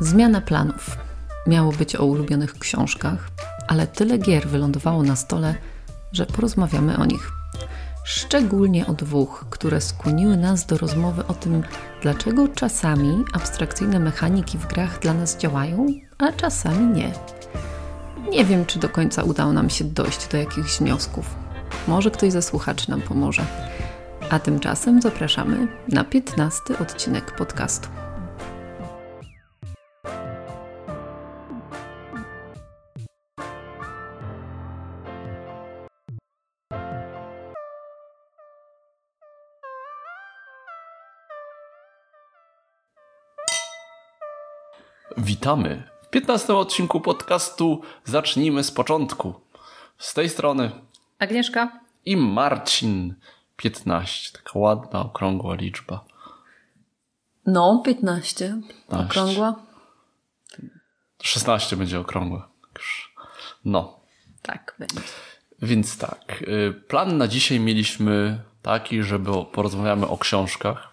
Zmiana planów. Miało być o ulubionych książkach, ale tyle gier wylądowało na stole, że porozmawiamy o nich. Szczególnie o dwóch, które skłoniły nas do rozmowy o tym, dlaczego czasami abstrakcyjne mechaniki w grach dla nas działają, a czasami nie. Nie wiem, czy do końca udało nam się dojść do jakichś wniosków. Może ktoś ze słuchaczy nam pomoże. A tymczasem zapraszamy na 15 odcinek podcastu. Witamy w 15 odcinku podcastu Zacznijmy z początku. Z tej strony Agnieszka i Marcin. 15, taka ładna, okrągła liczba. No, 15. 15. Okrągła. 16 będzie okrągła. No. Tak, będzie. Więc tak. Y, plan na dzisiaj mieliśmy taki, żeby porozmawiamy o książkach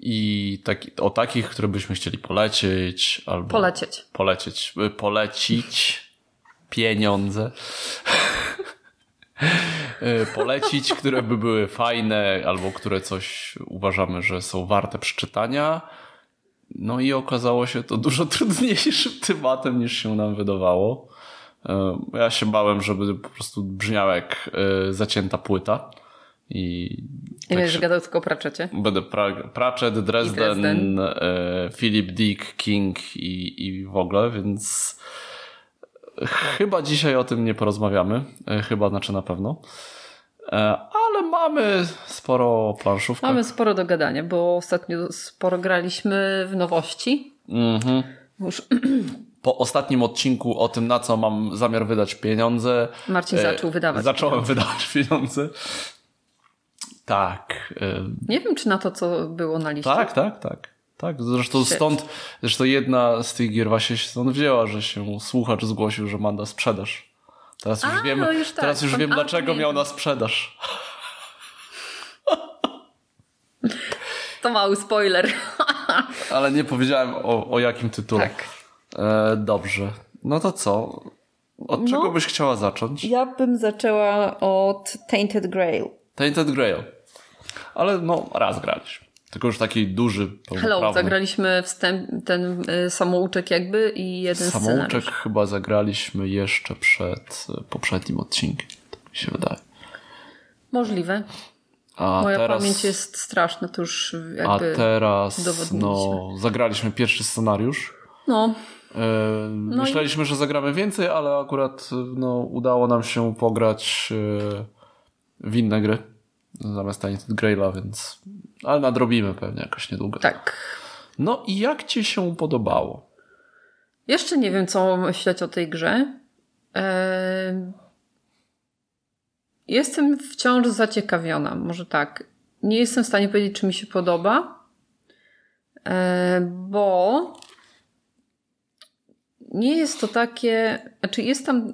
i taki, o takich, które byśmy chcieli polecieć albo. Polecieć. Polecieć. Y, polecić pieniądze. Y, polecić, które by były fajne albo które coś uważamy, że są warte przeczytania. No i okazało się to dużo trudniejszym tematem niż się nam wydawało. Y, ja się bałem, żeby po prostu brzmiał jak zacięta płyta. I, tak będziesz gadał tylko o Pratchettie? Będę pra, Pratchett, Dresden, Dresden. E, Philip Dick, King i, i w ogóle, więc chyba dzisiaj o tym nie porozmawiamy. E, chyba, znaczy na pewno. E, ale mamy sporo planszówek. Mamy sporo do gadania, bo ostatnio sporo graliśmy w nowości. Mhm. Już po ostatnim odcinku o tym, na co mam zamiar wydać pieniądze. Marcin zaczął wydawać. Zacząłem pieniądze. wydawać pieniądze. Tak. Nie wiem, czy na to, co było na liście. Tak, tak, tak. Tak, zresztą Shit. stąd, zresztą jedna z tych gier właśnie się stąd wzięła, że się słuchacz zgłosił, że ma na sprzedaż. Teraz już A, wiem, no już tak. teraz już wiem, dlaczego miał na sprzedaż. To mały spoiler. Ale nie powiedziałem o, o jakim tytule. Tak. E, dobrze. No to co? Od no, czego byś chciała zacząć? Ja bym zaczęła od Tainted Grail. Tainted Grail. Ale no, raz graliśmy. Tylko już taki duży, Hello, zagraliśmy wstęp, ten y, samouczek jakby i jeden samouczek scenariusz. chyba zagraliśmy jeszcze przed y, poprzednim odcinkiem, tak mi się wydaje. Możliwe. A Moja teraz, pamięć jest straszna, to już jakby A teraz no, zagraliśmy pierwszy scenariusz. No. E, no myśleliśmy, i... że zagramy więcej, ale akurat no, udało nam się pograć e, w inne gry zamiast Tainted Graila, więc ale nadrobimy pewnie jakoś niedługo. Tak. No i jak ci się podobało? Jeszcze nie wiem, co myśleć o tej grze. Eee... Jestem wciąż zaciekawiona, może tak. Nie jestem w stanie powiedzieć, czy mi się podoba, eee, bo nie jest to takie. Znaczy, jest tam.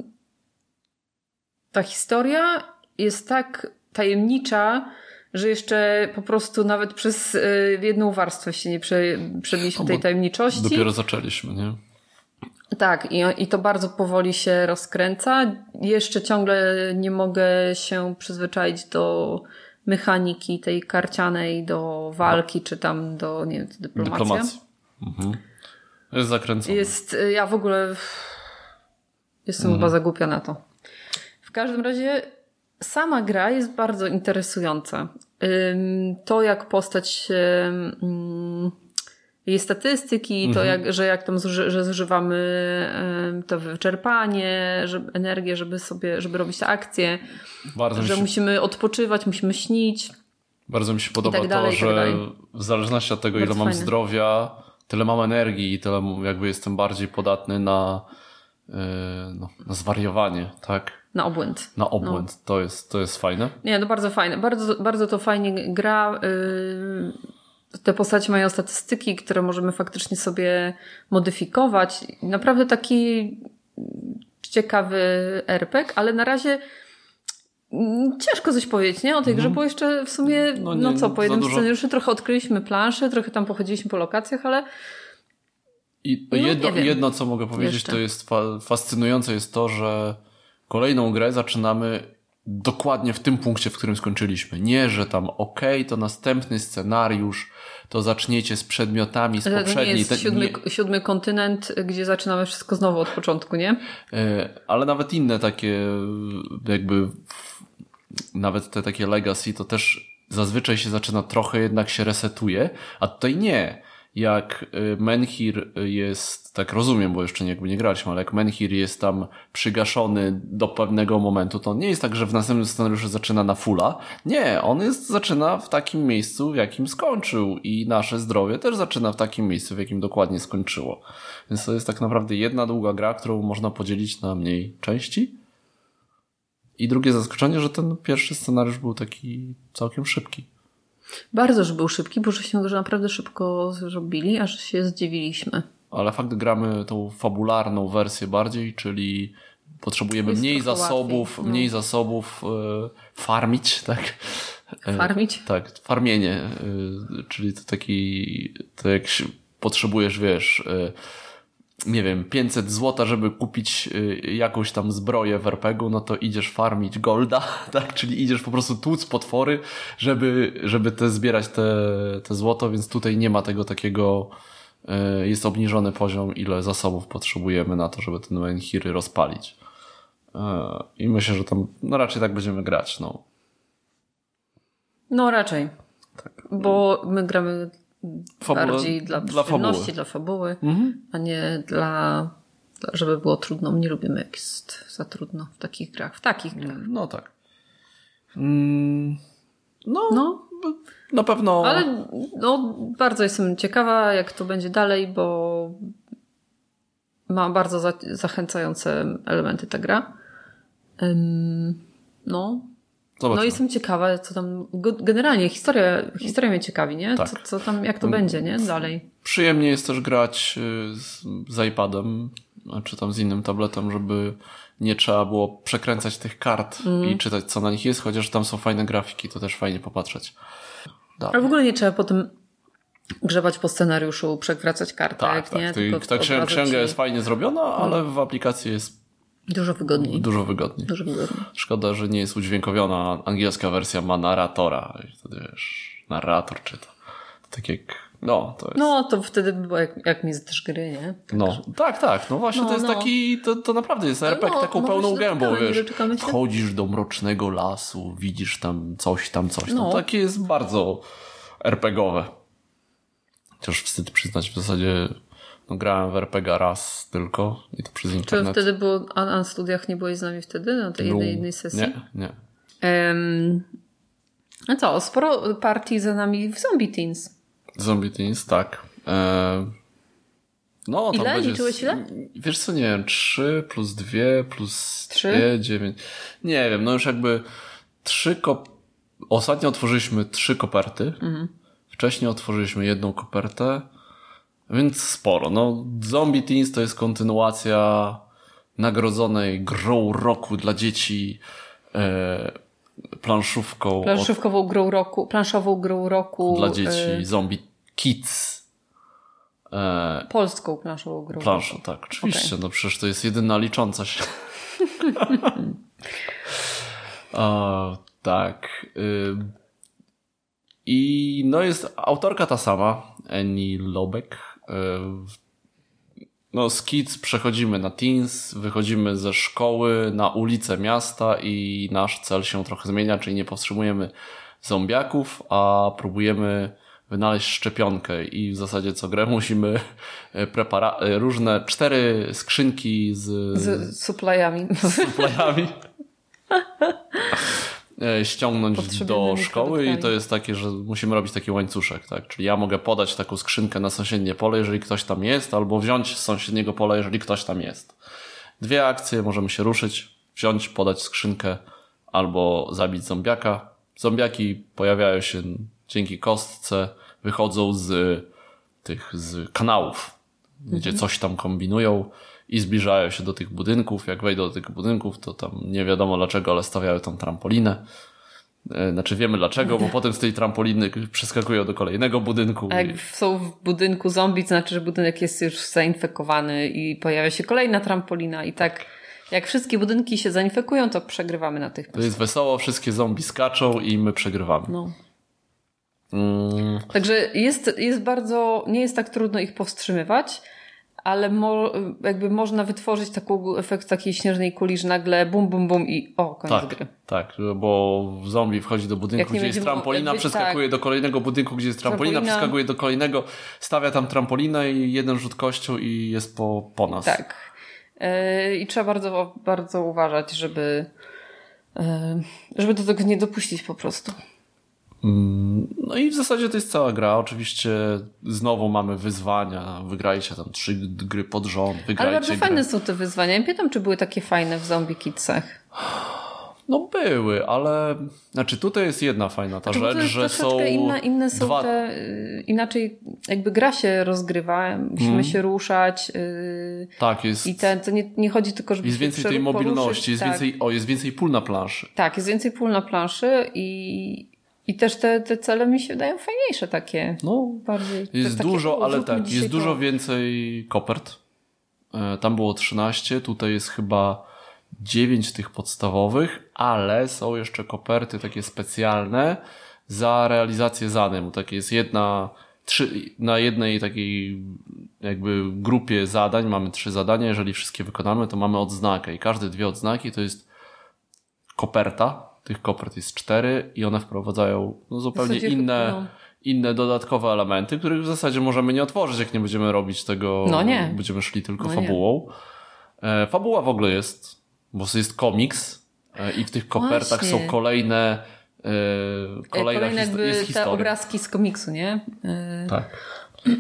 Ta historia jest tak tajemnicza, że jeszcze po prostu nawet przez y, jedną warstwę się nie prze, przebiliśmy no tej tajemniczości. Dopiero zaczęliśmy, nie? Tak, i, i to bardzo powoli się rozkręca. Jeszcze ciągle nie mogę się przyzwyczaić do mechaniki tej karcianej, do walki, czy tam do, nie wiem, dyplomacji. Dyplomacji. Mhm. Jest zakręcony. Jest, y, ja w ogóle jestem mhm. chyba zagłupia na to. W każdym razie sama gra jest bardzo interesująca. To, jak postać jej statystyki, mhm. to jak, że jak tam że zużywamy to wyczerpanie, że, energię, żeby sobie, żeby robić te akcje, bardzo że się... musimy odpoczywać, musimy śnić. Bardzo mi się podoba tak dalej, to, tak że w zależności od tego, bardzo ile mam fajne. zdrowia, tyle mam energii i tyle jakby jestem bardziej podatny na, yy, no, na zwariowanie, tak? Na obłęd. Na obłęd, no. to, jest, to jest fajne. Nie, to bardzo fajne. Bardzo, bardzo to fajnie gra. Yy, te postacie mają statystyki, które możemy faktycznie sobie modyfikować. Naprawdę taki ciekawy RPG, ale na razie mm, ciężko coś powiedzieć, nie? O tej grze, mm. bo jeszcze w sumie, no, no nie, co, po jednym scenariuszu trochę odkryliśmy planszę, trochę tam pochodziliśmy po lokacjach, ale I No, jedno, wiem. jedno, co mogę powiedzieć, Jeszcze. to jest fa- fascynujące jest to, że kolejną grę zaczynamy dokładnie w tym punkcie, w którym skończyliśmy. Nie, że tam okej, to następny scenariusz, to zaczniecie z przedmiotami z Ale to nie poprzedniej. jest siódmy, nie- siódmy kontynent, gdzie zaczynamy wszystko znowu od początku, nie? E, ale nawet inne takie jakby nawet te takie legacy to też zazwyczaj się zaczyna trochę jednak się resetuje, a tutaj nie. Jak e, Menhir jest, tak rozumiem, bo jeszcze nie, jakby nie graliśmy, ale jak Menhir jest tam przygaszony do pewnego momentu, to nie jest tak, że w następnym scenariuszu zaczyna na fulla. Nie, on jest, zaczyna w takim miejscu, w jakim skończył i nasze zdrowie też zaczyna w takim miejscu, w jakim dokładnie skończyło. Więc to jest tak naprawdę jedna długa gra, którą można podzielić na mniej części. I drugie zaskoczenie, że ten pierwszy scenariusz był taki całkiem szybki. Bardzo, że był szybki, bo żeśmy go naprawdę szybko zrobili, aż się zdziwiliśmy. Ale fakt gramy tą fabularną wersję bardziej, czyli potrzebujemy mniej zasobów, łatwiej, no. mniej zasobów e, farmić, tak? E, Farmić? Tak, farmienie, y, czyli to taki, to jak się potrzebujesz, wiesz, nie wiem, 500 złota, żeby kupić y, jakąś tam zbroję w RPG-u, no to idziesz farmić golda, tak, czyli idziesz po prostu tłuc potwory, żeby, żeby te zbierać te, te złoto, więc tutaj nie ma tego takiego, y, jest obniżony poziom, ile zasobów potrzebujemy na to, żeby ten menhiry rozpalić. Y, I myślę, że tam, no raczej tak będziemy grać, no. No raczej. Tak. Bo my gramy Bardziej dla, dla przyjemności, fabuły. dla fabuły, Mhm. a nie dla, dla, żeby było trudno. Nie lubimy jak jest za trudno w takich grach. W takich grach. No tak. Mm, no, No, na pewno. ale no, bardzo jestem ciekawa, jak to będzie dalej, bo ma bardzo za, zachęcające elementy ta gra. No, Zobaczmy. no jestem ciekawa, co tam. Generalnie historia, historia mnie ciekawi, nie? Tak. Co, co tam, jak to będzie, nie? Dalej. Przyjemnie jest też grać y, z, z iPadem, czy tam z innym tabletem, żeby nie trzeba było przekręcać tych kart Mhm. i czytać, co na nich jest, chociaż tam są fajne grafiki, to też fajnie popatrzeć. Ale w ogóle nie trzeba potem grzebać po scenariuszu, przewracać kartek, Tak, tak. nie? Tylko ta księga ci- jest fajnie zrobiona, ale w aplikacji jest Dużo wygodniej. dużo wygodniej. Dużo wygodniej. Szkoda, że nie jest udźwiękowiona. Angielska wersja ma narratora. I wtedy wiesz, narrator czyta. To tak jak, no, to jest. No, to wtedy by było jak, jak mistrz gry, nie? No, tak, tak. No właśnie No, to jest no. taki, to, to naprawdę jest RPG no, taką pełną gębą, wiesz. Wchodzisz do mrocznego lasu, widzisz tam coś, tam coś. No. No. Takie jest bardzo RPGowe. Chociaż wstyd przyznać, w zasadzie no, grałem w RPG raz tylko i to przez Czy internet. wtedy było, a na studiach nie byłeś z nami wtedy, na tej jednej, jednej sesji? Nie, nie. Em, a co, sporo partii za nami w Zombie Teens. Zombie Teens, tak. E... No, Ile? będzie... Liczyłeś ile? Wiesz co, nie wiem, 3 plus 2 plus Trzy? 2, 9. Nie wiem, no już jakby trzy kop... Ostatnio otworzyliśmy trzy koperty. Mhm. Wcześniej otworzyliśmy jedną kopertę, więc sporo. No, Zombie Teens to jest kontynuacja nagrodzonej grą roku dla dzieci e, planszówką od Planszówkową grą roku, planszową grą roku. dla dzieci e, Zombie Kids. E, polską planszową grą planszą, tak, oczywiście. No przecież to jest jedyna licząca się. o, tak. Y, I no jest autorka ta sama, Annie Lobek. Y, no z Kids przechodzimy na Teens, wychodzimy ze szkoły na ulicę miasta i nasz cel się trochę zmienia, czyli nie powstrzymujemy zombiaków, a próbujemy wynaleźć szczepionkę i w zasadzie co grę musimy e, prepara- e, różne cztery skrzynki z, Z supplyami. suplejami e, ściągnąć do szkoły i to jest takie, że musimy robić taki łańcuszek, tak? Czyli ja mogę podać taką skrzynkę na sąsiednie pole, jeżeli ktoś tam jest, albo wziąć z sąsiedniego pola, jeżeli ktoś tam jest. Dwie akcje, możemy się ruszyć, wziąć, podać skrzynkę, albo zabić zombiaka. Zombiaki pojawiają się dzięki kostce, wychodzą z tych, z kanałów, gdzie coś tam kombinują i zbliżają się do tych budynków. Jak wejdą do tych budynków, to tam nie wiadomo dlaczego, ale stawiają tam trampolinę. E, znaczy wiemy dlaczego, bo potem z tej trampoliny przeskakują do kolejnego budynku. A jak są w budynku zombie, to znaczy, że budynek jest już zainfekowany i pojawia się kolejna trampolina i tak jak wszystkie budynki się zainfekują, to przegrywamy na tych. To jest wesoło, wszystkie zombie skaczą i my przegrywamy. No. Mm. Także jest, jest bardzo, nie jest tak trudno ich powstrzymywać, ale mo, jakby można wytworzyć taką efekt takiej śnieżnej kuli, że nagle bum, bum, bum i o, koniec tak, gry. Tak, bo zombie wchodzi do budynku, gdzie jest trampolina, jakby, przeskakuje tak. do kolejnego budynku, gdzie jest trampolina, trampolina, przeskakuje do kolejnego, stawia tam trampolinę i jeden rzut kością i jest po, po nas. Tak. Yy, I trzeba bardzo, bardzo uważać, żeby, yy, żeby do tego nie dopuścić po prostu. Mm, no i w zasadzie to jest cała gra. Oczywiście znowu mamy wyzwania. Wygrajcie tam trzy gry pod rząd. Wygrajcie Ale bardzo grę. fajne są te wyzwania. Ja pytam, czy były takie fajne w Zombie Kidsach. No były, ale znaczy tutaj jest jedna fajna ta znaczy, rzecz, że są inna, inne są dwa... te, y, inaczej jakby gra się rozgrywa, musimy hmm. się ruszać. Yy, tak, jest. I ten, to nie, nie chodzi tylko, żeby Jest więcej tej mobilności, poruszyć, jest tak. więcej, o, jest więcej pól na planszy. Tak, jest więcej pól na planszy i, i też te, te cele mi się wydają fajniejsze takie. No, bardziej. Jest dużo, takie, ale tak, jest dużo więcej kopert. E, tam było 13, tutaj jest chyba 9 tych podstawowych, ale są jeszcze koperty takie specjalne za realizację zadań. Takie jest jedna, trzy, na jednej takiej jakby grupie zadań mamy trzy zadania. Jeżeli wszystkie wykonamy, to mamy odznakę i każde dwie odznaki to jest koperta tych kopert jest cztery i one wprowadzają no, zupełnie inne, no. inne dodatkowe elementy, których w zasadzie możemy nie otworzyć, jak nie będziemy robić tego, no nie. będziemy szli tylko no fabułą. E, fabuła w ogóle jest, bo jest komiks e, i w tych kopertach Właśnie. są kolejne e, kolejna kolejne jakby jest historia. te obrazki z komiksu, nie? E, tak.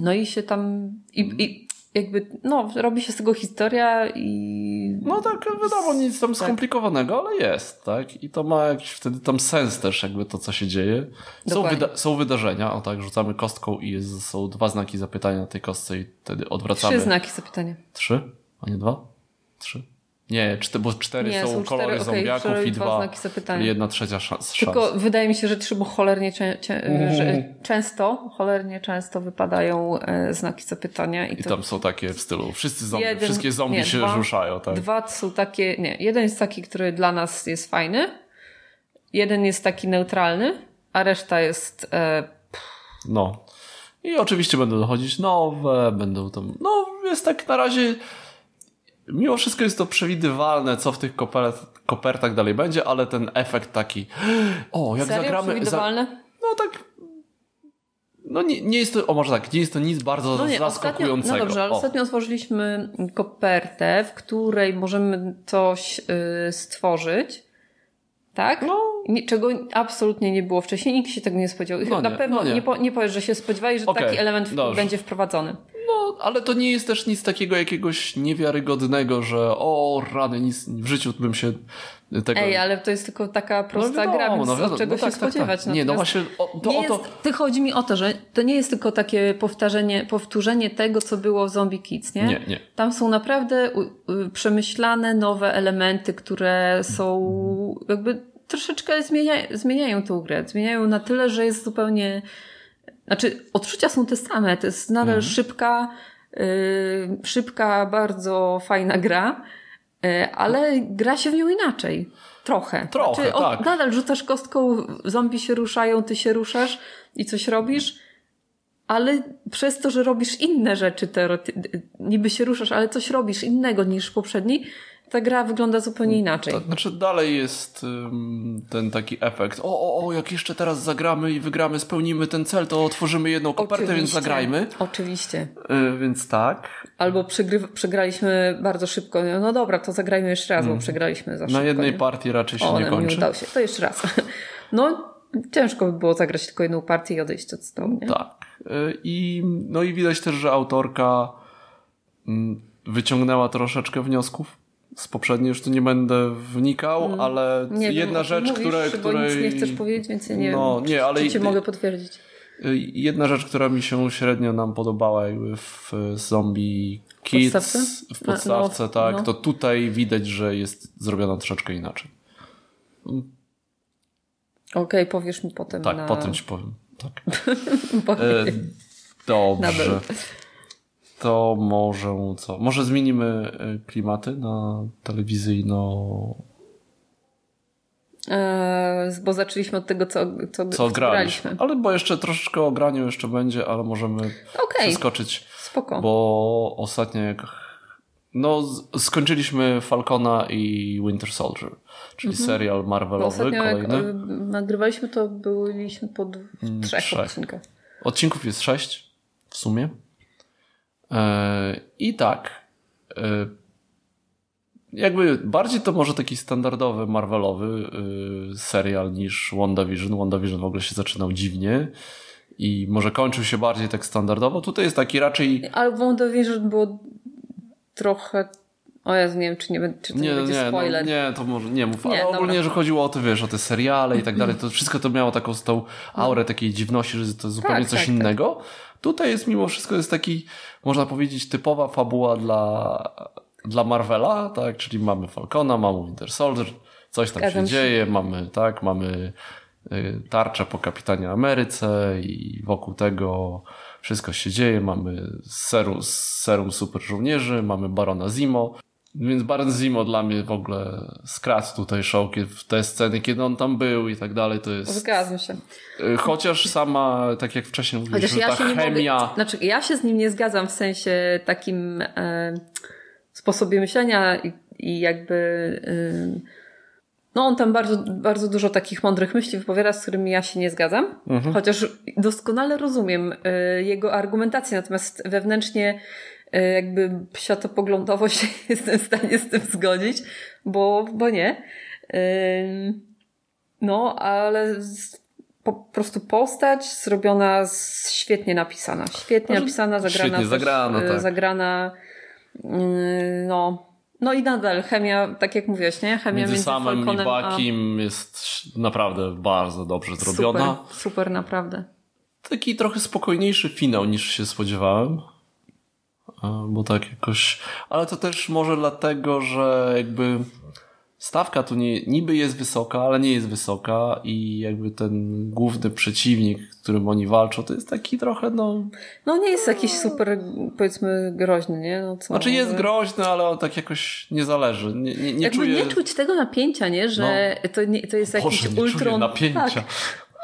No i się tam i, i jakby, no, robi się z tego historia i... No tak, wiadomo, nic tam tak. skomplikowanego, ale jest, tak? I to ma jakiś wtedy tam sens też, jakby to, co się dzieje. Są, wyda są wydarzenia, o tak, rzucamy kostką i jest, są dwa znaki zapytania na tej kostce i wtedy odwracamy. Trzy znaki zapytania. Trzy? A nie dwa? Trzy? Nie, bo cztery nie, są, są kolory cztery, zombiaków okay, i dwa, jedna trzecia szans. Tylko wydaje mi się, że trzy, bo cholernie mm. często, cholernie często wypadają e, znaki zapytania. I, I tam są takie w stylu, wszyscy zombie, jeden, wszystkie zombie nie, się dwa, ruszają. Tak? Dwa są takie, nie, jeden jest taki, który dla nas jest fajny, jeden jest taki neutralny, a reszta jest... E, no. I oczywiście będą dochodzić nowe, będą tam, no jest tak na razie mimo wszystko jest to przewidywalne, co w tych kopert, kopertach dalej będzie, ale ten efekt taki, o, jak Serio? zagramy... Przewidywalne? Za, no tak, no nie, nie jest to, o może tak, nie jest to nic bardzo no nie, zaskakującego. Ostatnio, no dobrze, ale o. ostatnio otworzyliśmy kopertę, w której możemy coś y, stworzyć, tak? No. Nie, czego absolutnie nie było wcześniej, nikt się tego nie spodziewał. No Na pewno no nie. Nie, po, nie powiesz, że się spodziewali, że okay, taki element będzie wprowadzony. No, ale to nie jest też nic takiego jakiegoś niewiarygodnego, że o rany, nic w życiu bym się tego... Ej, ale to jest tylko taka prosta no gra, więc no czego no tak, się tak, spodziewać. Tak. Nie, no właśnie o, to, nie o to... Jest, ty chodzi mi o to, że to nie jest tylko takie powtarzanie, powtórzenie tego, co było w Zombie Kids, nie? Nie, nie. Tam są naprawdę przemyślane nowe elementy, które są jakby troszeczkę zmienia, zmieniają tę grę. Zmieniają na tyle, że jest zupełnie znaczy, odczucia są te same. To jest nadal mhm. szybka, yy, szybka, bardzo fajna gra, yy, ale gra się w nią inaczej. Trochę. Trochę, znaczy, tak. O, nadal rzucasz kostką, zombie się ruszają, ty się ruszasz i coś robisz, ale przez to, że robisz inne rzeczy, niby się ruszasz, ale coś robisz innego niż poprzedni, ta gra wygląda zupełnie inaczej. To znaczy dalej jest um, ten taki efekt, o, o, o, jak jeszcze teraz zagramy i wygramy, spełnimy ten cel, to otworzymy jedną kopertę, Oczywiście. więc zagrajmy. Oczywiście. Y, więc tak. Albo przegraliśmy bardzo szybko, no dobra, to zagrajmy jeszcze raz, mm. bo przegraliśmy za szybko. Na jednej nie? partii raczej się o, nie kończy. nie udało się, to jeszcze raz. No, ciężko by było zagrać tylko jedną partię i odejść od stołu. Nie? Tak. Y, I, no i widać też, że autorka mm, wyciągnęła troszeczkę wniosków z poprzedniej już tu nie będę wnikał, mm. ale nie jedna wiem, rzecz, mówisz, które, której... Nic nie chcesz powiedzieć, więc ja nie no, wiem, nie, ale... czy cię mogę potwierdzić. Jedna rzecz, która mi się średnio nam podobała w Zombie Kids, podstawce? w podstawce, no, tak, no. to tutaj widać, że jest zrobiona troszeczkę inaczej. Okej, okay, powiesz mi potem. Tak, na... potem ci powiem. Tak. e, dobrze. To może co? Może zmienimy e, klimaty na telewizyjno Eee, bo zaczęliśmy od tego, co, co, co graliśmy. Ale bo jeszcze troszeczkę o graniu jeszcze będzie, ale możemy okay. przeskoczyć. Spoko. Bo ostatnio jak no, skończyliśmy Falcona i Winter Soldier, czyli mhm. serial Marvelowy kolejny. Jak nagrywaliśmy to byliśmy po mm, trzech, trzech odcinkach. Odcinków jest sześć w sumie. E, I tak. E, jakby bardziej to może taki standardowy Marvelowy y, serial niż WandaVision. WandaVision w ogóle się zaczynał dziwnie i może kończył się bardziej tak standardowo. Tutaj jest taki raczej... Ale WandaVision było trochę o ja nie wiem, czy, nie, czy to nie, nie będzie nie, no, spoiler. No, nie, to może nie mów, ale nie, ogólnie, dobra. że chodziło o to, wiesz, o te seriale i tak dalej, to wszystko to miało taką tą aurę takiej dziwności, że to zupełnie tak, coś tak, tak. innego. Tak. Tutaj jest mimo wszystko jest taki, można powiedzieć, typowa fabuła dla dla Marvela, tak, czyli mamy Falcona, mamy Winter Soldier, coś tam Zgadzam się, się. dzieje, mamy, tak, mamy y, tarczę po Kapitanie Ameryce i wokół tego wszystko się dzieje, mamy serum, serum super żołnierzy, mamy Barona Zimo, więc Baron Zimo dla mnie w ogóle skradł tutaj show w te sceny, kiedy on tam był i tak dalej, to jest... Zgadzam się. Y, chociaż sama, tak jak wcześniej mówiliśmy, ja ta chemia... Mogę, znaczy, ja się z nim nie zgadzam w sensie takim... E sposobie myślenia i, i jakby. no, on tam bardzo, bardzo dużo takich mądrych myśli wypowiada, z którymi ja się nie zgadzam. Mhm. Chociaż doskonale rozumiem y, jego argumentację, natomiast wewnętrznie jakby światopoglądowo się jestem w stanie z tym zgodzić, bo, bo nie. no, ale po prostu postać zrobiona, świetnie napisana. Świetnie napisana, zagrana. Świetnie zagrana, też, tak. zagrana Yy, no, no i nadal chemia, tak jak mówiłeś, nie? Chemia między, między samym i Bakim a... jest naprawdę bardzo dobrze zrobiona. Super, super, naprawdę. Taki trochę spokojniejszy finał niż się spodziewałem. Bo tak jakoś... Ale to też może dlatego, że jakby stawka tu nie, niby jest wysoka, ale nie jest wysoka i jakby ten główny przeciwnik, którym oni walczą, to jest taki trochę, no... No nie jest jakiś super, powiedzmy, groźny, nie? No, co? Znaczy jest groźny, ale on tak jakoś nie zależy. Nie, nie, nie jakby czuję... nie czuć tego napięcia, nie? Że no. to, nie, to jest Boże, jakiś nie ultron... napięcia. Tak.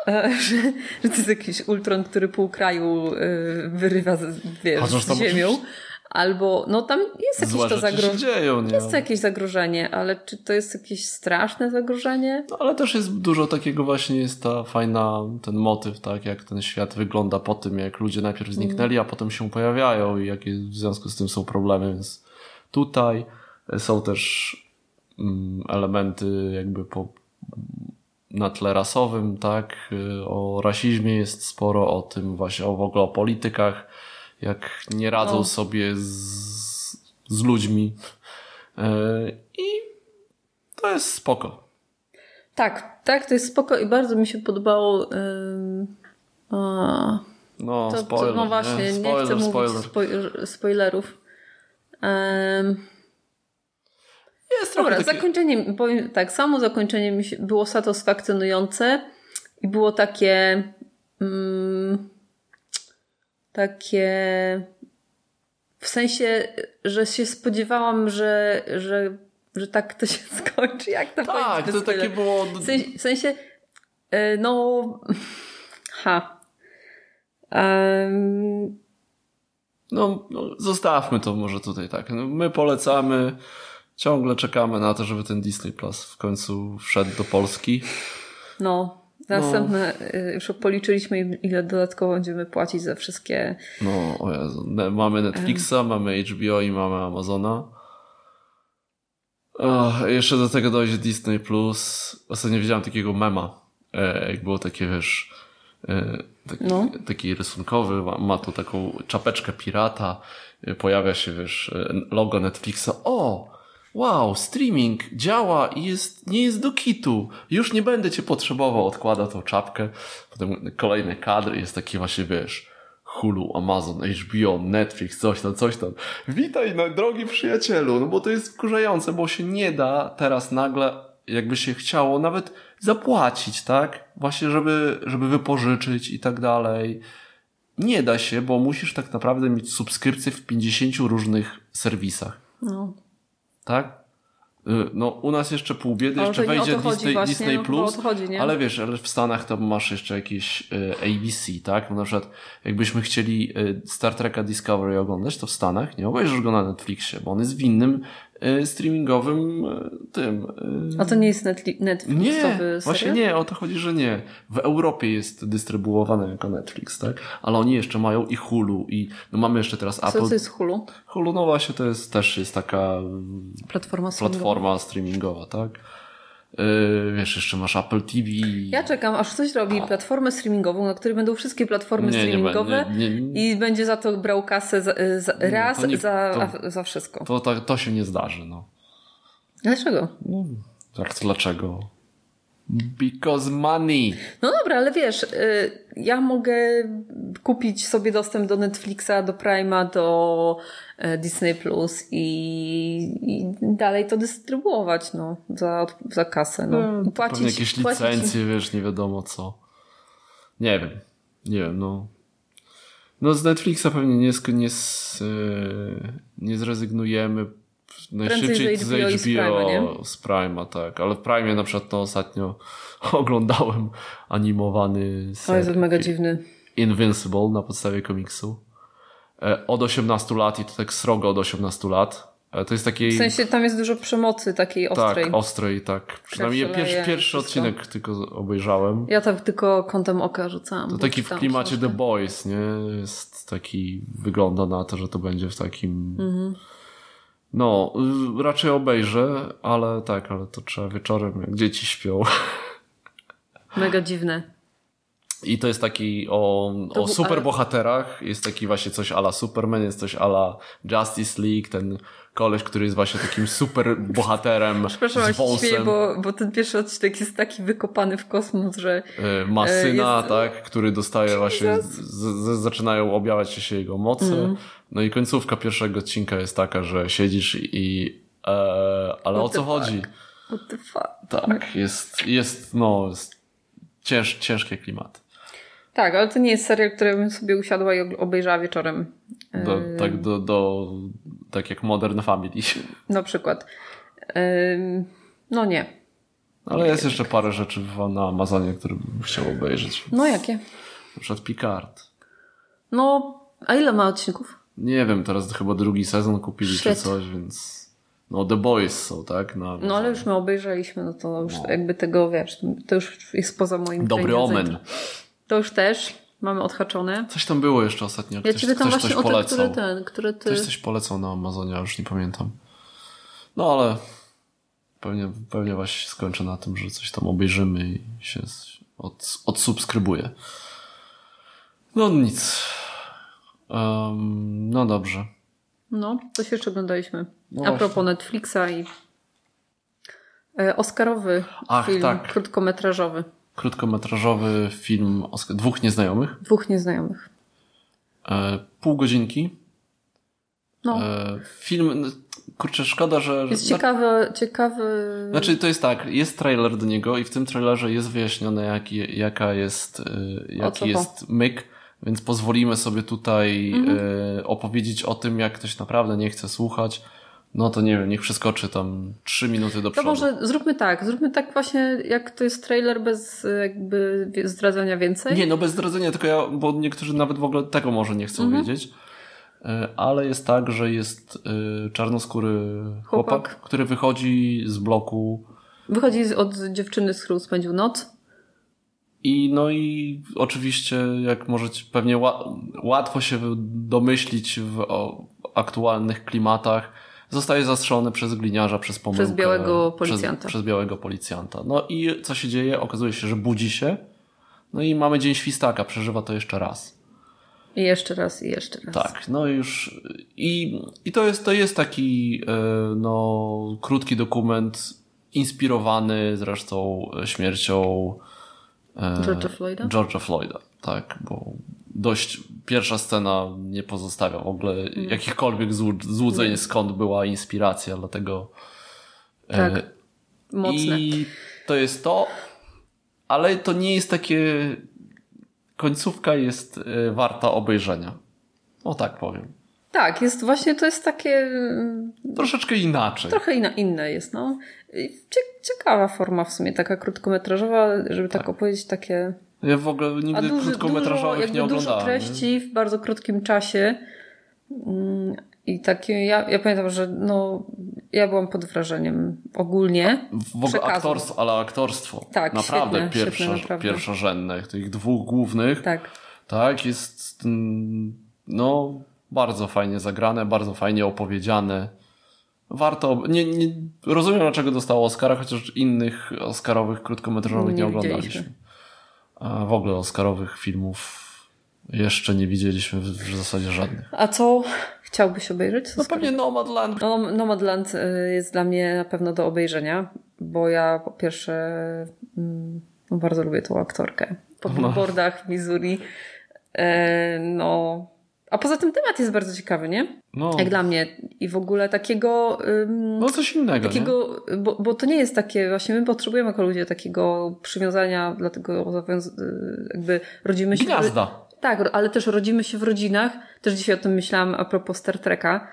Że, że to jest jakiś ultron, który pół kraju e, wyrywa z, wiesz, z ziemią. Albo, no tam jest jakieś Złe to zagrożenie. Jest to jakieś zagrożenie, ale czy to jest jakieś straszne zagrożenie? No ale też jest dużo takiego właśnie, jest ta fajna, ten motyw, tak, jak ten świat wygląda po tym, jak ludzie najpierw zniknęli, mm. a potem się pojawiają i jakie w związku z tym są problemy, więc tutaj są też mm, elementy jakby po, na tle rasowym, tak, o rasizmie jest sporo, o tym właśnie, o w ogóle o politykach, jak nie radzą no. sobie z, z ludźmi. E, I to jest spoko. Tak, tak, to jest spoko i bardzo mi się podobało. A, no, to, spoiler, no właśnie, nie, spoiler, nie chcę spoiler. mówić spoj spoilerów. Yy, jest Dobra, zakończenie, powiem tak, samo zakończenie mi się, było satysfakcjonujące i było takie. Mm, takie w sensie, że się spodziewałam, że, że, że tak to się skończy. Jak to Tak, to takie było. W sensie, w sensie e, no. Ha. Um... No, no, zostawmy to może tutaj tak. No, my polecamy. Ciągle czekamy na to, żeby ten Disney Plus w końcu wszedł do Polski. No, Następne, no. już policzyliśmy, ile dodatkowo będziemy płacić za wszystkie. No, o Jezu. Mamy Netflixa, um. mamy HBO i mamy Amazona. Oh, jeszcze do tego dojdzie Disney Plus. Ostatnio widziałem takiego mema, e, jak było takie, wiesz, e, taki, no. taki rysunkowy, ma, ma tu taką czapeczkę pirata, e, pojawia się, wiesz, logo Netflixa. O! Wow, streaming działa i jest, nie jest do kitu. Już nie będę cię potrzebował. Odkłada tą czapkę. Potem kolejny kadr jest taki właśnie, wiesz, Hulu, Amazon, HBO, Netflix, coś tam, coś tam. Witaj, no, drogi przyjacielu, no bo to jest wkurzające, bo się nie da teraz nagle jakby się chciało nawet zapłacić, tak? Właśnie, żeby, żeby wypożyczyć i tak dalej. Nie da się, bo musisz tak naprawdę mieć subskrypcję w 50 różnych serwisach. No. Tak? Y, No, u nas jeszcze pół biedy, jeszcze wejdzie Disney, właśnie, Disney no, Plus, o to chodzi, ale wiesz, ale w Stanach tam masz jeszcze jakieś y, ABC, tak? Bo na przykład jakbyśmy chcieli y, Star Treka Discovery oglądać, to w Stanach nie obejrzysz go na Netflixie, bo on jest w innym streamingowym y, tym. y, A to nie jest Netflixowy nie, serial? właśnie nie, o to chodzi, że nie. W Europie jest dystrybuowane jako Netflix, tak? Ale oni jeszcze mają i Hulu i no mamy jeszcze teraz Co Apple. to jest Hulu? Hulu, no właśnie to jest też jest taka Platforma streamingowa. platforma streamingowa, tak? Yy, wiesz, jeszcze masz Apple TV. Ja czekam, aż ktoś robi platformę streamingową, na której będą wszystkie platformy Nie, streamingowe nie, nie. i będzie za to brał kasę za, za, raz za, to- za wszystko. To, to, to się nie zdarzy, no. Dlaczego? Tak, to dlaczego? Because money. No dobra, ale wiesz, y, ja mogę kupić sobie dostęp do Netflixa, do Prime'a, do e, Disney Plus i, i dalej to dystrybuować no, za, za kasę. No. No, płacić, jakieś płacić- licencje, wiesz, nie wiadomo co. Nie wiem. Nie wiem, no. No z Netflixa pewnie nie, nie, s- yy, nie zrezygnujemy. Najszybciej z HBO z nie? z Prime'a, tak. Ale w Prime na przykład to ostatnio oglądałem animowany To jest mega dziwny. Invincible na podstawie komiksu. E, Od 18 lat i to tak srogo od 18 lat. E, To jest takiej... W sensie tam jest dużo przemocy takiej ostrej. Tak, ostrej, tak. Przynajmniej pierwszy, pierwszy odcinek tylko obejrzałem. Ja tak tylko kątem oka rzucałam. To taki w klimacie książkę. The Boys, nie? Jest taki, wygląda na to, że to będzie w takim... Mhm. No, y, raczej obejrzę, ale tak, ale to trzeba wieczorem, jak dzieci śpią. Mega dziwne. I to jest taki o, To o superbohaterach. Jest taki właśnie coś ala Superman, jest coś ala Justice League, ten koleś, który jest właśnie takim super bohaterem Przepraszam, z się śmieję, wąsem. bo, bo ten pierwszy odcinek jest taki wykopany w kosmos, że E, ma E, syna, jest- tak, który dostaje właśnie, z, z, zaczynają objawiać się jego moce. Mhm. No i końcówka pierwszego odcinka jest taka, że siedzisz i e, ale o What the co chodzi? what the fuck. Tak, jest, jest, no, jest cięż, ciężkie klimaty. Tak, ale to nie jest serial, który bym sobie usiadła i obejrzała wieczorem. Do, tak, do, do, tak jak Modern Family. Na przykład. No nie. Ale jest jeszcze parę rzeczy na Amazonie, które bym chciał obejrzeć. No jakie? Na przykład Picard. No, a ile ma odcinków? Nie wiem, teraz chyba drugi sezon kupili czy coś, więc... No The Boys są, tak? Na No ale już my obejrzeliśmy, no to już jakby tego, wiesz, to już jest poza moim Dobry omen. To już też mamy odhaczone. Coś tam było jeszcze ostatnio. Ja Ktoś, ci pytam właśnie o które ten, które ty... Ktoś coś polecał na Amazonie, a już nie pamiętam. No ale pewnie, pewnie właśnie skończę na tym, że coś tam obejrzymy i się od, odsubskrybuję. No nic. Em, no dobrze. No, coś jeszcze oglądaliśmy. No A właśnie. propos Netflixa i e, Oscarowy Ach, film tak. krótkometrażowy. Krótkometrażowy film o dwóch nieznajomych. Dwóch nieznajomych. E, pół godzinki. No, E, film, kurczę, szkoda, że... jest ciekawy, ciekawy... Znaczy to jest tak, jest trailer do niego i w tym trailerze jest wyjaśnione jaki, jaka jest, co jaki jest myk, więc pozwolimy sobie tutaj Mhm. y, opowiedzieć o tym, jak ktoś naprawdę nie chce słuchać. No to nie wiem, niech przeskoczy tam trzy minuty do To przodu. może zróbmy tak, zróbmy tak właśnie, jak to jest trailer bez e, jakby zdradzania więcej. Nie, no bez zdradzenia, tylko ja, bo niektórzy nawet w ogóle tego może nie chcą Mhm. wiedzieć. Y, Ale jest tak, że jest czarnoskóry chłopak, Chłopak. który wychodzi z bloku Wychodzi od dziewczyny, z którą spędził noc. I no i oczywiście, jak możecie pewnie ła, łatwo się domyślić w aktualnych klimatach, zostaje zastrzony przez gliniarza, przez pomyłkę. Przez białego policjanta. Przez, przez białego policjanta. No i co się dzieje? Okazuje się, że budzi się. No i mamy dzień świstaka, przeżywa to jeszcze raz. I jeszcze raz, i jeszcze raz. Tak, no już i, i to jest, to jest taki e, no, krótki dokument inspirowany zresztą śmiercią George'a Floyda? George'a Floyda, tak, bo dość pierwsza scena nie pozostawia w ogóle Mm. jakichkolwiek złu- złudzeń skąd była inspiracja, dlatego Tak. e, mocne. I to jest to, ale to nie jest takie. Końcówka jest y, warta obejrzenia. O tak powiem. Tak, jest właśnie to jest takie. mm, Troszeczkę inaczej. Trochę inna, inne jest, no. Ciekawa forma w sumie, taka krótkometrażowa, żeby tak, opowiedzieć takie. Ja w ogóle A nigdy duży, krótkometrażowych dużo, nie jakby dużo oglądałem. treści w bardzo krótkim czasie. Mm, I takie, ja, ja pamiętam, że no, ja byłam pod wrażeniem ogólnie. W ogóle przekazu. aktorstwo, ale aktorstwo. Tak, naprawdę świetne, pierwszo, świetne, naprawdę. pierwszorzędne. Tych dwóch głównych. Tak. Tak, jest no bardzo fajnie zagrane, bardzo fajnie opowiedziane. Warto. Nie, nie, rozumiem, dlaczego dostało Oscara, chociaż innych Oscarowych krótkometrażowych nie, Nie oglądaliśmy. A w ogóle Oscarowych filmów jeszcze nie widzieliśmy w, zasadzie żadnych. A co chciałbyś obejrzeć? No pewnie Nomadland. No, Nomadland y, jest dla mnie na pewno do obejrzenia, bo ja po pierwsze mm, no bardzo lubię tą aktorkę. Po billboardach w Missouri. E, no. A poza tym temat jest bardzo ciekawy, nie? No, Jak dla mnie. I w ogóle takiego. no coś innego. nie? takiego bo, bo to nie jest takie, właśnie my potrzebujemy jako ludzie takiego przywiązania, dlatego y, jakby rodzimy się. w- Gniazda. tak, ale też rodzimy się w rodzinach. Też dzisiaj o tym myślałam a propos Star Treka,